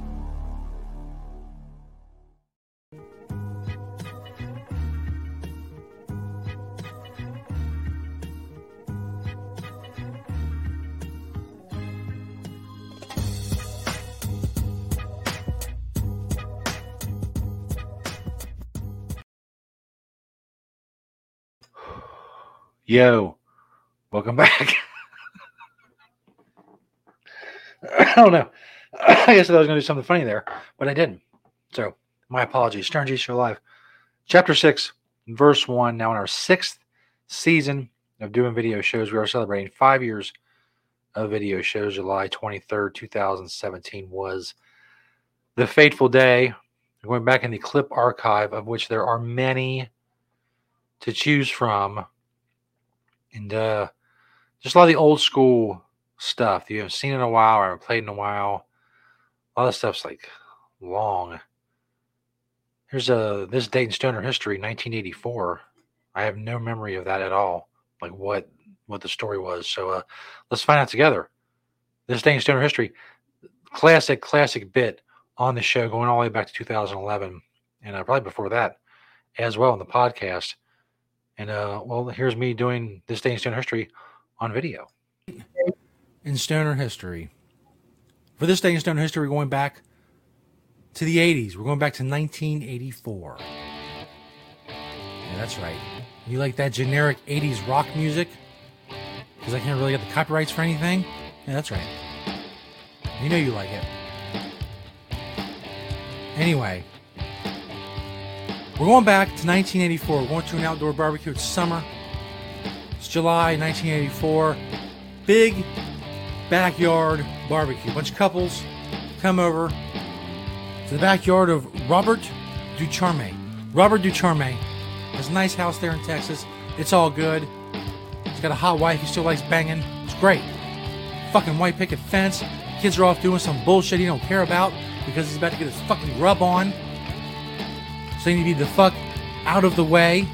Yo, welcome back. I don't know. I guess I was going to do something funny there, but I didn't. So, my apologies. Stern G Show Live, Chapter 6, Verse 1. Now, in our sixth season of doing video shows, we are celebrating five years of video shows. July 23rd, 2017 was the fateful day. Going back in the clip archive, of which there are many to choose from and uh, just a lot of the old school stuff that you haven't seen in a while or haven't played in a while. A lot of stuff's like long. Here's a this date in stoner history, 1984. I have no memory of that at all, like what what the story was. So uh, let's find out together. This day in stoner history, classic classic bit on the show, going all the way back to 2011, and uh, probably before that as well on the podcast. And uh, well, here's me doing this day in stoner history on video. In stoner history. For this day in stoner history, we're going back to the 80s. We're going back to 1984. Yeah, that's right. You like that generic 80s rock music? Because I can't really get the copyrights for anything? Yeah, that's right. You know you like it. Anyway, we're going back to 1984. We're going to an outdoor barbecue. It's summer. It's July 1984. Big backyard barbecue. A bunch of couples come over to the backyard of Robert Ducharme. Robert Ducharme has a nice house there in Texas. It's all good. He's got a hot wife. He still likes banging. It's great. Fucking white picket fence. Kids are off doing some bullshit he don't care about because he's about to get his fucking rub on. So you need to be the fuck out of the way.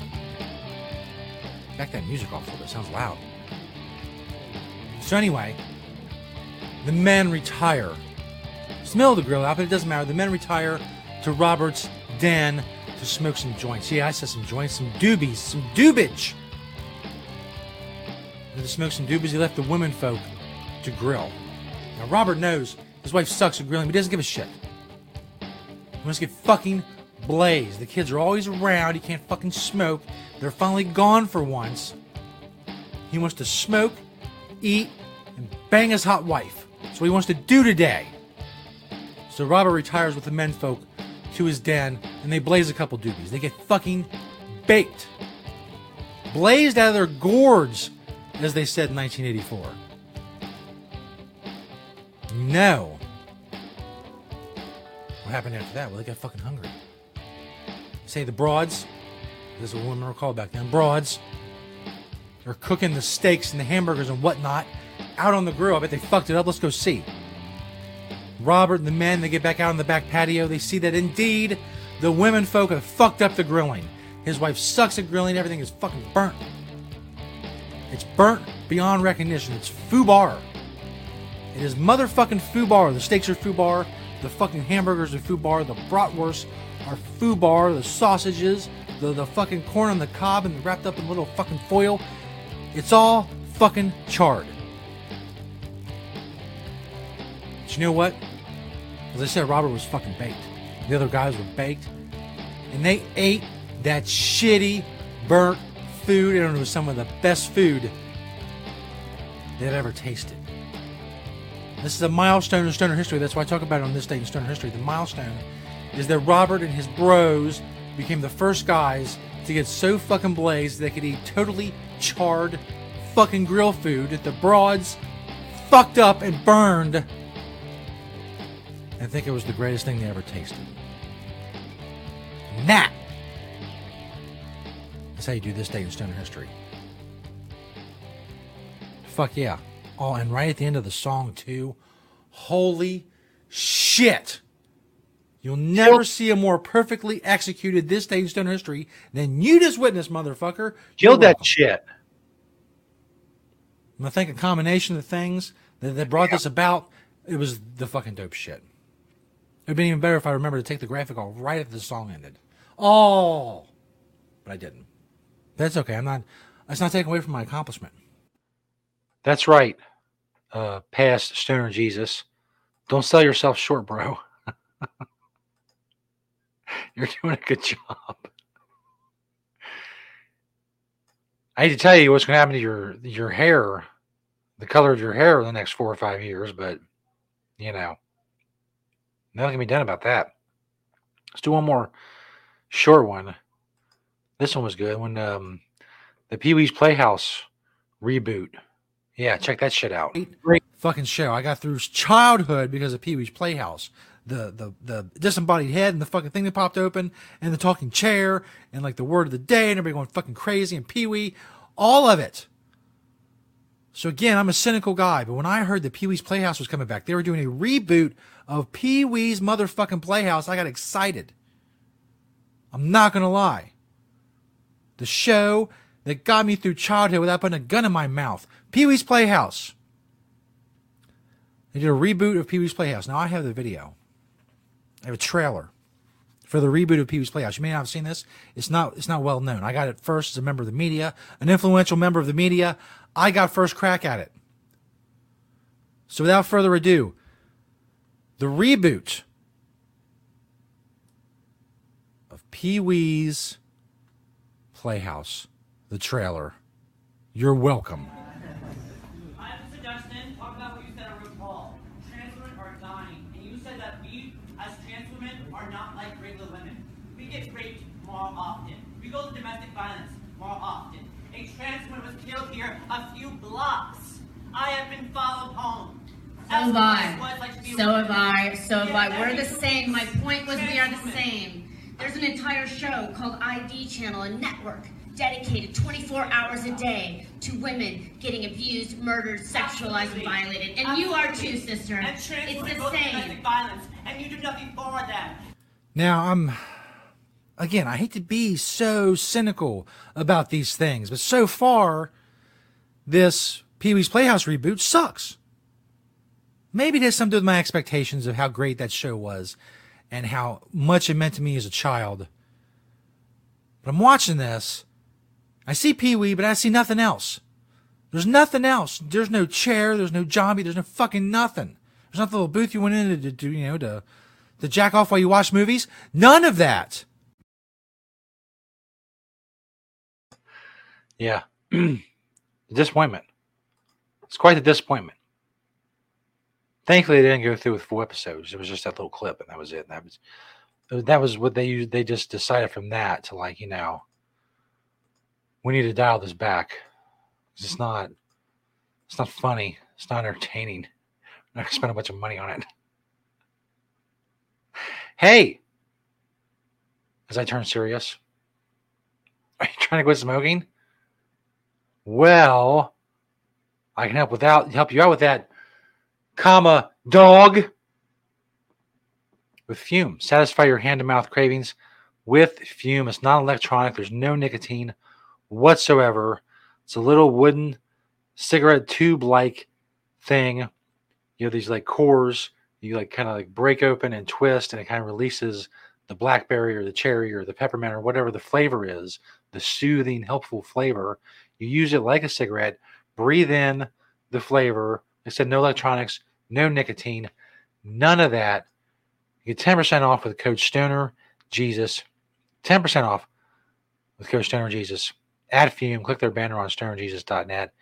Back that music off a little bit. Sounds loud. So anyway, the men retire. Smell the grill out, but it doesn't matter. The men retire to Robert's den to smoke some joints. Yeah, I said some joints, some doobies, some doobage. And to smoke some doobies, he left the women folk to grill. Now Robert knows his wife sucks at grilling, but he doesn't give a shit. He wants to get fucking blazed. The kids are always around. He can't fucking smoke. They're finally gone for once. He wants to smoke, eat, and bang his hot wife. That's what he wants to do today. So Robert retires with the menfolk to his den, and they blaze a couple doobies. They get fucking baked. Blazed out of their gourds, as they said in 1984. No. What happened after that? Well, they got fucking hungry. Say the broads, this is what women were called back then, broads, they're cooking the steaks and the hamburgers and whatnot out on the grill. I bet they fucked it up. Let's go see. Robert and the men, they get back out on the back patio. They see that indeed the women folk have fucked up the grilling. His wife sucks at grilling. Everything is fucking burnt. It's burnt beyond recognition. It's foobar. It is motherfucking foobar. The steaks are foobar. The fucking hamburgers are foobar. The bratwurst are foobar. The sausages, the, the fucking corn on the cob and wrapped up in little fucking foil. It's all fucking charred. But you know what? As I said, Robert was fucking baked. The other guys were baked. And they ate that shitty, burnt food. And it was some of the best food they've ever tasted. This is a milestone in Stoner history. That's why I talk about it on this day in Stoner history. The milestone is that Robert and his bros became the first guys to get so fucking blazed they could eat totally charred fucking grill food that the broads fucked up and burned and think it was the greatest thing they ever tasted. That is how you do this day in Stoner history. Fuck yeah. Oh, and right at the end of the song, too. Holy shit. You'll never see a more perfectly executed this day in Stoner history than you just witnessed, motherfucker. Killed that shit. And I think a combination of things that, that brought this about, it was the fucking dope shit. It would been even better if I remember to take the graphic off right after the song ended. Oh, but I didn't. That's okay. I'm not. That's not taking away from my accomplishment. That's right. Uh, past Stoner Jesus. Don't sell yourself short, bro. You're doing a good job. I hate to tell you what's going to happen to your your hair, the color of your hair in the next four or five years, but you know, nothing can be done about that. Let's do one more short one. This one was good when um, the Pee Wee's Playhouse reboot. Yeah, check that shit out. Great fucking show. I got through childhood because of Pee Wee's Playhouse. The the the disembodied head and the fucking thing that popped open and the talking chair and like the word of the day and everybody going fucking crazy and Pee Wee, all of it. So again, I'm a cynical guy, but when I heard that Pee Wee's Playhouse was coming back, they were doing a reboot of Pee Wee's motherfucking Playhouse. I got excited. I'm not gonna lie. The show that got me through childhood without putting a gun in my mouth. Pee Wee's Playhouse. They did a reboot of Pee Wee's Playhouse. Now I have the video. I have a trailer for the reboot of Pee Wee's Playhouse. You may not have seen this. It's not it's not well known. I got it first as a member of the media, an influential member of the media. I got first crack at it. So without further ado, the reboot of Pee Wee's Playhouse, the trailer. You're welcome. I have a suggestion. Talk about what you said on RuPaul. Trans women are dying, and you said that we, as trans women, are not like regular women. We get raped more often. We go to domestic violence more often. A trans woman was killed here a few blocks. I have been followed home. So have I. Like to be a So have I. So have I. We're the same. My point was we are the same. There's an entire show called ID Channel, a network dedicated 24 hours a day to women getting abused, murdered, sexualized, and violated. And you are too, sister. And trans It's the same. violence, and you do nothing for them. Now, I'm again, I hate to be so cynical about these things, but so far, this Pee Wee's Playhouse reboot sucks. Maybe it has something to do with my expectations of how great that show was and how much it meant to me as a child. But I'm watching this. I see Pee Wee, but I see nothing else. There's nothing else. There's no chair. There's no zombie. There's no fucking nothing. There's not the little booth you went in to, do, you know to to jack off while you watch movies. None of that. Yeah. disappointment. It's quite the disappointment. Thankfully, they didn't go through with full episodes. It was just that little clip, and that was it. And that was that was what they used. They just decided from that to like, you know, we need to dial this back. It's mm-hmm. not. It's not funny. It's not entertaining. I'm not gonna spend a bunch of money on it. Hey, as I turn serious. Are you trying to quit smoking? Well, I can help without help you out with that, comma dog. With Fum, satisfy your hand to mouth cravings with Fum. It's not electronic. There's no nicotine whatsoever. It's a little wooden cigarette tube like thing. You have these like cores you like kind of like break open and twist, and it kind of releases the blackberry or the cherry or the peppermint or whatever the flavor is, the soothing, helpful flavor. You use it like a cigarette, breathe in the flavor. I said no electronics, no nicotine, none of that. You get 10% off with code Stoner Jesus. 10% off with code Stoner Jesus. Add Fum, click their banner on stonerjesus.net.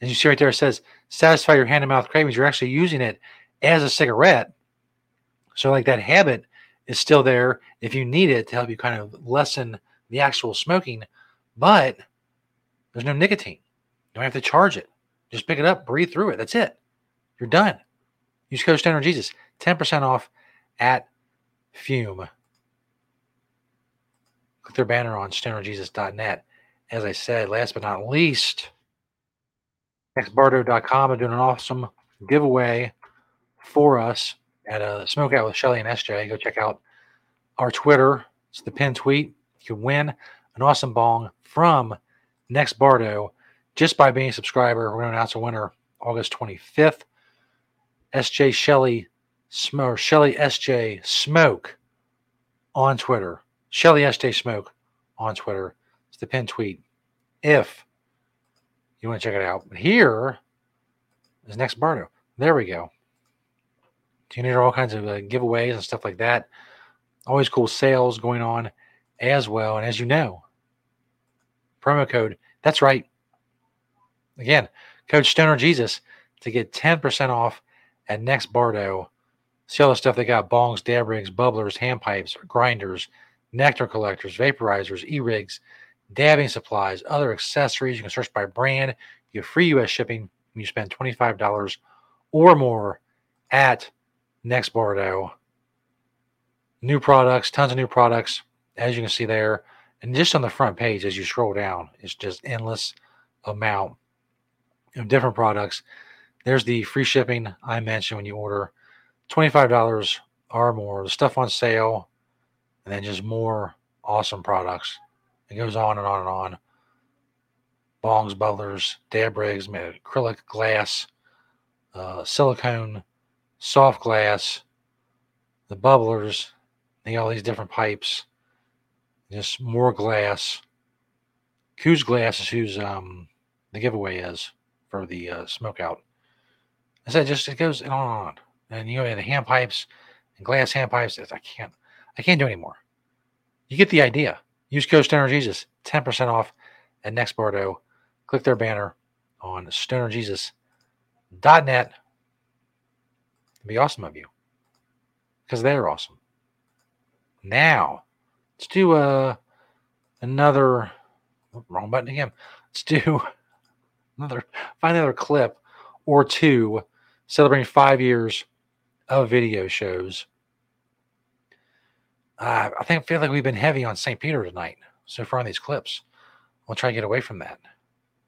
And you see right there, it says satisfy your hand and mouth cravings. You're actually using it as a cigarette. So, like that habit is still there if you need it to help you kind of lessen the actual smoking, but there's no nicotine. Don't have to charge it. Just pick it up, breathe through it. That's it. You're done. Use code Stoner Jesus, 10% off at Fum. Click their banner on stonerjesus.net. As I said, last but not least, nextbardo.com are doing an awesome giveaway for us at a smokeout with Shelly and SJ. Go check out our Twitter. It's the pin tweet. You can win an awesome bong from Next Bardo just by being a subscriber. We're going to announce a winner August 25th. SJ Shelly Smoke Shelly SJ Smoke on Twitter. Shelly SJ Smoke on Twitter. It's the pin tweet. If you want to check it out. But here is Next Bardo. There we go. You need all kinds of uh, giveaways and stuff like that. Always cool sales going on as well. And as you know, promo code, that's right. Again, code Stoner Jesus to get 10% off at Next Bardo. See all the stuff they got bongs, dab rigs, bubblers, hand pipes, grinders, nectar collectors, vaporizers, e rigs, dabbing supplies, other accessories. You can search by brand. You get free U.S. shipping when you spend $25 or more at Next Bardo. New products, tons of new products, as you can see there. And just on the front page, as you scroll down, it's just endless amount of different products. There's the free shipping I mentioned when you order $25 or more, the stuff on sale, and then just more awesome products. It goes on and on and on. Bongs, bubblers, dab rigs, made acrylic glass, uh, silicone, soft glass, the bubblers, they got all these different pipes, just more glass. Whose glass is whose um, the giveaway is for the uh, smoke out. I said just it goes on and on. And you know the hand pipes and glass hand pipes. I can't I can't do anymore. You get the idea. Use code Stoner Jesus, 10% off at Next Bardo. Click their banner on stonerjesus.net It'd be awesome of you. Because they're awesome. Now, let's do uh, another wrong button again. Let's do another find another clip or two celebrating five years of video shows. Uh, I think I feel like we've been heavy on St. Peter tonight so far on these clips. We'll try to get away from that.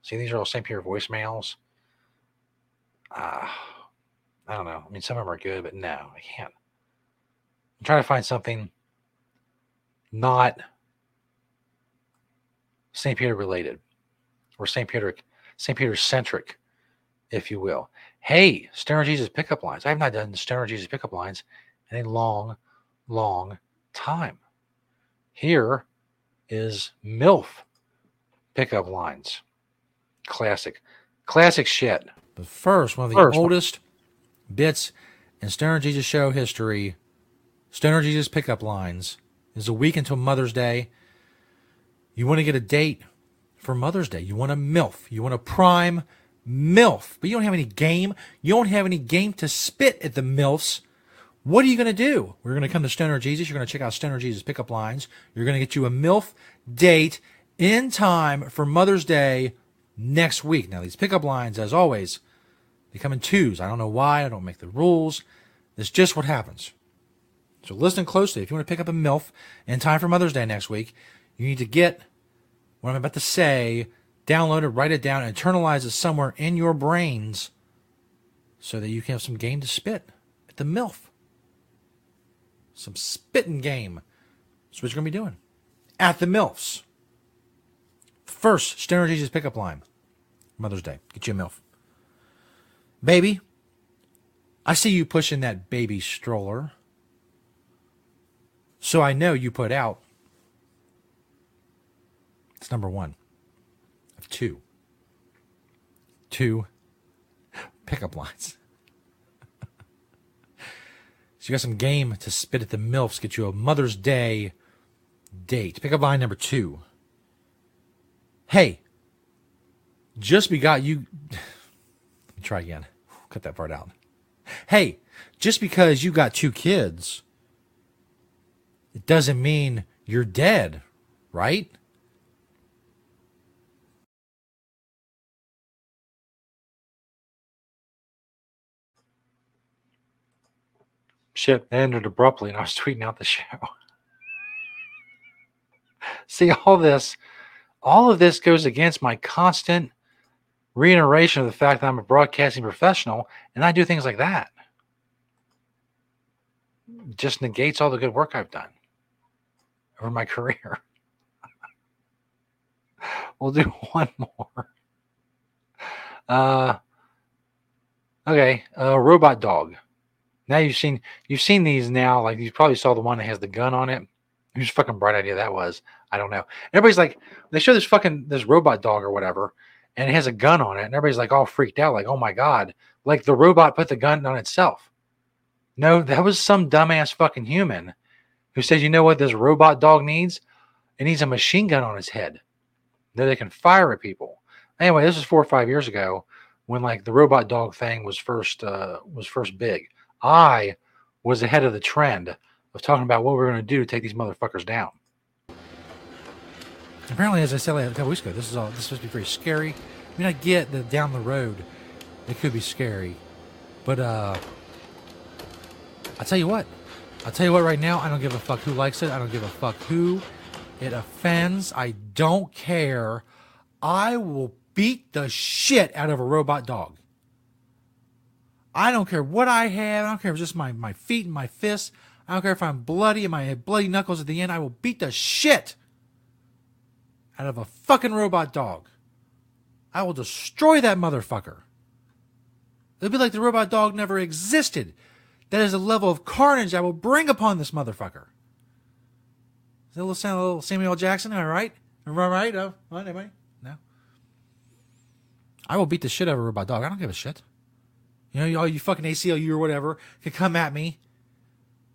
See, these are all St. Peter voicemails. Uh, I don't know. I mean, some of them are good, but no, I can't. I'm trying to find something not St. Peter related or St. Peter St. Peter centric, if you will. Hey, Stoner Jesus pickup lines. I have not done Stoner Jesus pickup lines in a long, long time. Here is MILF pickup lines. Classic. Classic shit. But first, one of the first oldest bits in Stoner Jesus show history, Stoner Jesus pickup lines. is a week until Mother's Day. You want to get a date for Mother's Day. You want a MILF. You want a prime MILF. But you don't have any game. You don't have any game to spit at the MILFs. What are you going to do? We're going to come to Stoner Jesus. You're going to check out Stoner Jesus pickup lines. You're going to get you a MILF date in time for Mother's Day next week. Now, these pickup lines, as always, they come in twos. I don't know why. I don't make the rules. It's just what happens. So listen closely. If you want to pick up a MILF in time for Mother's Day next week, you need to get what I'm about to say, download it, write it down, internalize it somewhere in your brains so that you can have some game to spit at the MILF. Some spitting game. That's what you're going to be doing at the MILFs. First, Jesus pickup line. Mother's Day. Get you a MILF. Baby, I see you pushing that baby stroller. So I know you put out. It's number one of two. Two pickup lines. so you got some game to spit at the MILFs, get you a Mother's Day date. Pickup line number two. Hey, just got you. Let me try again. Cut that part out. Hey, just because you got two kids, it doesn't mean you're dead, right? Shit ended abruptly, and I was tweeting out the show. See, all this, all of this goes against my constant reiteration of the fact that I'm a broadcasting professional and I do things like that. Just negates all the good work I've done over my career. we'll do one more. Uh, okay, uh, robot dog. Now you've seen you've seen these now. Like you probably saw the one that has the gun on it. Whose fucking bright idea that was? I don't know. Everybody's like, they show this fucking this robot dog or whatever, and it has a gun on it, and everybody's like all freaked out, like, oh my god, like the robot put the gun on itself. No, that was some dumbass fucking human who says, you know what this robot dog needs? It needs a machine gun on its head that they can fire at people. Anyway, this was four or five years ago when like the robot dog thing was first uh, was first big. I was ahead of the trend of talking about what we we're going to do to take these motherfuckers down. Apparently, as I said a couple weeks ago, this is all this is supposed to be very scary. I mean, I get that down the road it could be scary, but uh, I tell you what, I'll tell you what. Right now, I don't give a fuck who likes it. I don't give a fuck who it offends. I don't care. I will beat the shit out of a robot dog. I don't care what I have. I don't care if it's just my, my feet and my fists. I don't care if I'm bloody and my bloody knuckles at the end. I will beat the shit out of a fucking robot dog. I will destroy that motherfucker. It'll be like the robot dog never existed. That is a level of carnage I will bring upon this motherfucker. Is that little, sound a little Samuel Jackson? Am I right? Am I right? Oh, anybody? No. I will beat the shit out of a robot dog. I don't give a shit. You know, all you fucking ACLU or whatever can come at me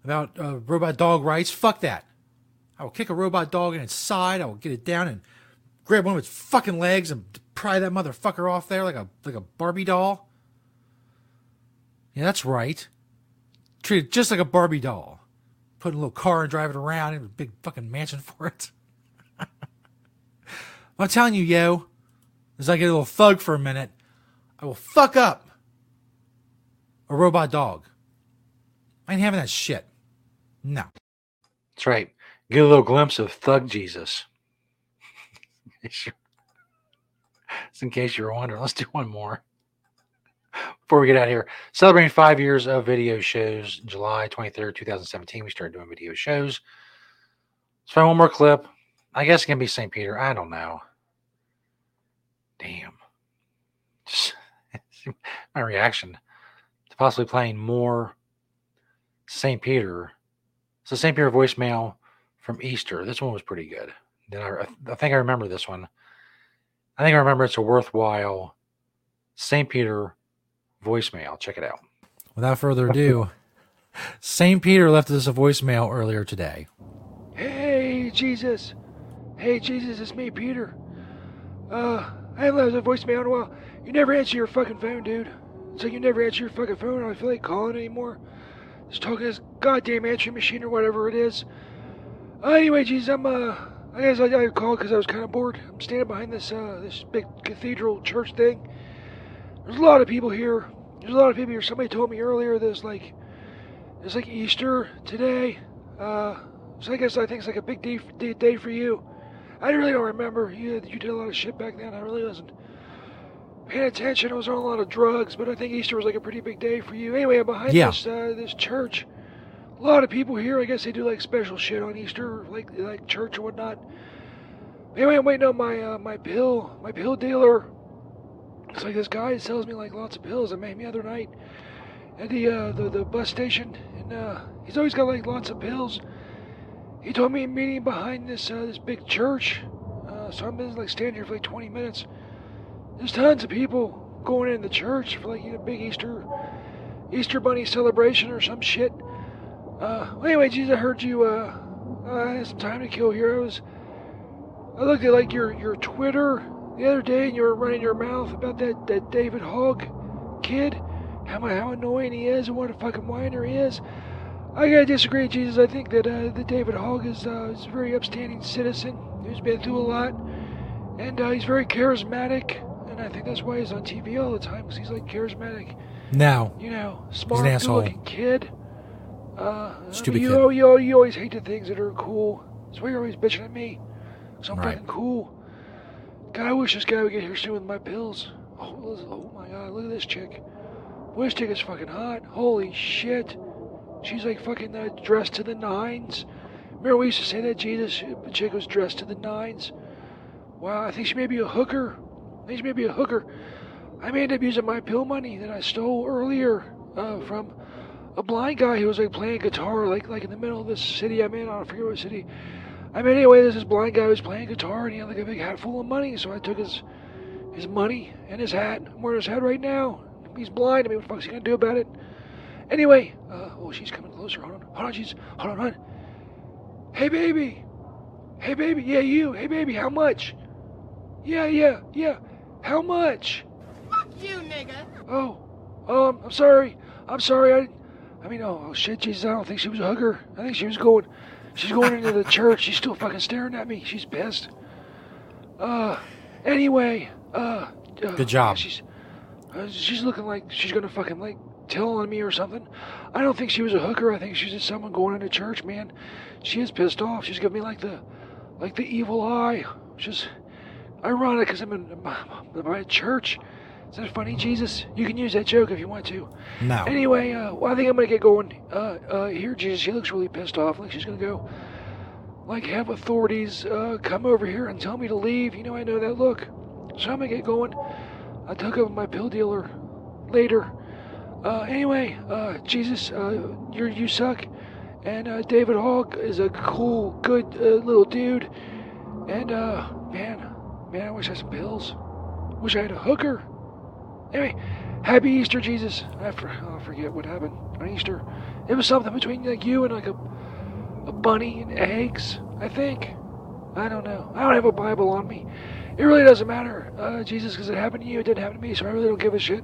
about uh, robot dog rights. Fuck that. I will kick a robot dog in its side. I will get it down and grab one of its fucking legs and pry that motherfucker off there like a like a Barbie doll. Yeah, that's right. Treat it just like a Barbie doll. Put in a little car and drive it around. in a big fucking mansion for it. I'm telling you, yo, as I get a little thug for a minute, I will fuck up a robot dog. I ain't having that shit. No. That's right. Get a little glimpse of Thug Jesus. Just in case you're wondering, let's do one more before we get out here. Celebrating five years of video shows, July 23rd, 2017, we started doing video shows. Let's find one more clip. I guess it can be St. Peter. I don't know. Damn. Just my reaction possibly playing more St. Peter. So St. Peter voicemail from Easter. This one was pretty good. Then I, I think I remember this one. I think I remember it's a worthwhile St. Peter voicemail. Check it out. Without further ado, St. Peter left us a voicemail earlier today. Hey, Jesus. Hey, Jesus, it's me, Peter. Uh, I haven't left a voicemail in a while. You never answer your fucking phone, dude. It's like you never answer your fucking phone. I don't feel like calling anymore. Just talking to this goddamn answering machine or whatever it is. Uh, anyway, Jesus, I'm, uh, I guess I, I called because I was kind of bored. I'm standing behind this, uh, this big cathedral church thing. There's a lot of people here. There's a lot of people here. Somebody told me earlier there's like it's like Easter today. Uh, so I guess I think it's like a big day, day, day for you. I really don't remember. You you did a lot of shit back then. I really wasn't paying attention. I was on a lot of drugs, but I think Easter was like a pretty big day for you. Anyway, I'm behind Yeah. this uh, this church. A lot of people here. I guess they do like special shit on Easter, like like church or whatnot. Anyway, I'm waiting on my uh, my pill my pill dealer. It's like this guy sells me like lots of pills. I met him the other night at the uh, the the bus station, and uh, he's always got like lots of pills. He told me a meeting behind this uh, this big church. Uh, so I've been like standing here for like 20 minutes. There's tons of people going in the church for like you know, big Easter Easter bunny celebration or some shit. Uh, well, anyway, Jesus, I heard you. Uh, I had some time to kill here. I was. I looked at like your your Twitter the other day, and you were running your mouth about that that David Hogg kid. How how annoying he is, and what a fucking whiner he is. I gotta disagree, Jesus. I think that uh, that David Hogg is, uh, is a very upstanding citizen who's been through a lot, and uh, he's very charismatic. And I think that's why he's on TV all the time, because he's like charismatic. Now, You know, he's smart, an asshole. good-looking kid. Uh, Stupid you, kid. You, you always hate the things that are cool. That's why you're always bitching at me. So I'm Right. fucking cool. God, I wish this guy would get here soon with my pills. Oh, oh my god, look at this chick. Boy, this chick is fucking hot. Holy shit. She's like fucking uh, dressed to the nines. Remember we used to say that Jesus, the chick was dressed to the nines. Wow, I think she may be a hooker. I think she may be a hooker. I may end up using my pill money that I stole earlier uh, from a blind guy who was like playing guitar, like like in the middle of this city I'm in. I don't forget what city. I mean, anyway, there's this blind guy who was playing guitar, and he had like a big hat full of money. So I took his his money and his hat. I'm wearing his hat right now. He's blind. I mean, what the fuck's he gonna do about it? Anyway, uh, oh, she's coming closer. Hold on, hold on, she's hold on, hold on. Hey, baby. Hey, baby. Yeah, you. Hey, baby. How much? Yeah, yeah, yeah. How much? Fuck you nigga. Oh, um, I'm sorry. I'm sorry. I, I mean, oh, oh shit, Jesus, I don't think she was a hugger. I think she was going, she's going into the church. She's still fucking staring at me. She's pissed. Uh, anyway, uh, uh Good job. She's, uh, she's looking like she's gonna fucking like tell on me or something. I don't think she was a hooker. I think she's just someone going into church, man. She is pissed off. She's giving me like the, like the evil eye. Which is ironic because I'm in my, church. Is that funny, Jesus? You can use that joke if you want to. No. Anyway, uh, well, I think I'm gonna get going. Uh, uh, here, Jesus. She looks really pissed off. Like she's gonna go, like have authorities uh, come over here and tell me to leave. You know, I know that look. So I'm gonna get going. I took up my pill dealer later. Uh, anyway, uh, Jesus, uh, you you suck, and uh, David Hogg is a cool, good uh, little dude. And uh, man, man, I wish I had some pills. Wish I had a hooker. Anyway, happy Easter, Jesus. I, for, I forget what happened on Easter. It was something between like you and like a a bunny and eggs. I think. I don't know. I don't have a Bible on me. It really doesn't matter, uh, Jesus, because it happened to you. It didn't happen to me, so I really don't give a shit.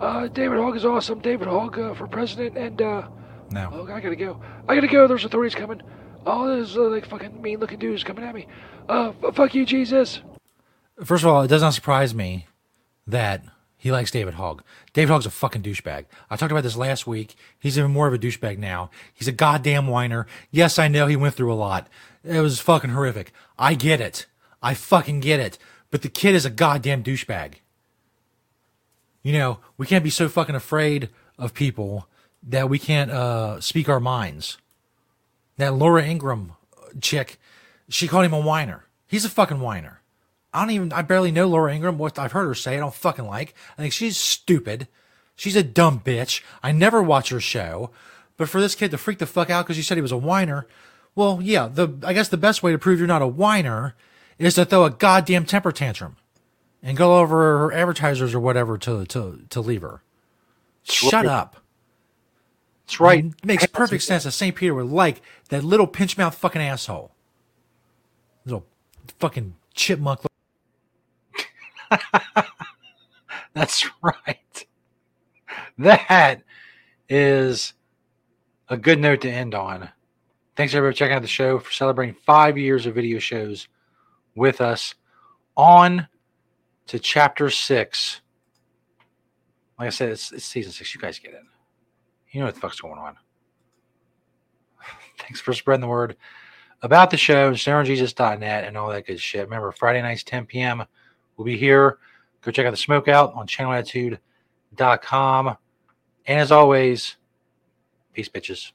Uh, David Hogg is awesome. David Hogg uh, for president, and uh, No. oh, I gotta go. I gotta go. There's authorities coming. All there's uh, like fucking mean looking dudes coming at me. Uh, f- fuck you, Jesus. First of all, it does not surprise me that he likes David Hogg. David Hogg's a fucking douchebag. I talked about this last week. He's even more of a douchebag now. He's a goddamn whiner. Yes, I know he went through a lot. It was fucking horrific. I get it. I fucking get it. But the kid is a goddamn douchebag. You know, we can't be so fucking afraid of people that we can't uh, speak our minds. That Laura Ingraham chick, she called him a whiner. He's a fucking whiner. I don't even, I barely know Laura Ingraham. What I've heard her say, I don't fucking like. I think she's stupid. She's a dumb bitch. I never watch her show. But for this kid to freak the fuck out because you said he was a whiner, well, yeah, the, I guess the best way to prove you're not a whiner is to throw a goddamn temper tantrum and go over her advertisers or whatever to, to, to leave her. Shut right. up. That's right. It makes perfect sense that St. Peter would like that little pinch mouth fucking asshole. Little fucking chipmunk. That's right. That is a good note to end on. Thanks everybody for checking out the show for celebrating five years of video shows with us. On to chapter six. Like I said, it's, it's season six. You guys get it. You know what the fuck's going on. Thanks for spreading the word about the show, stonerjesus.net, and all that good shit. Remember, Friday nights, 10 p.m. We'll be here. Go check out the smoke out on channelattitude.com. And as always, peace, bitches.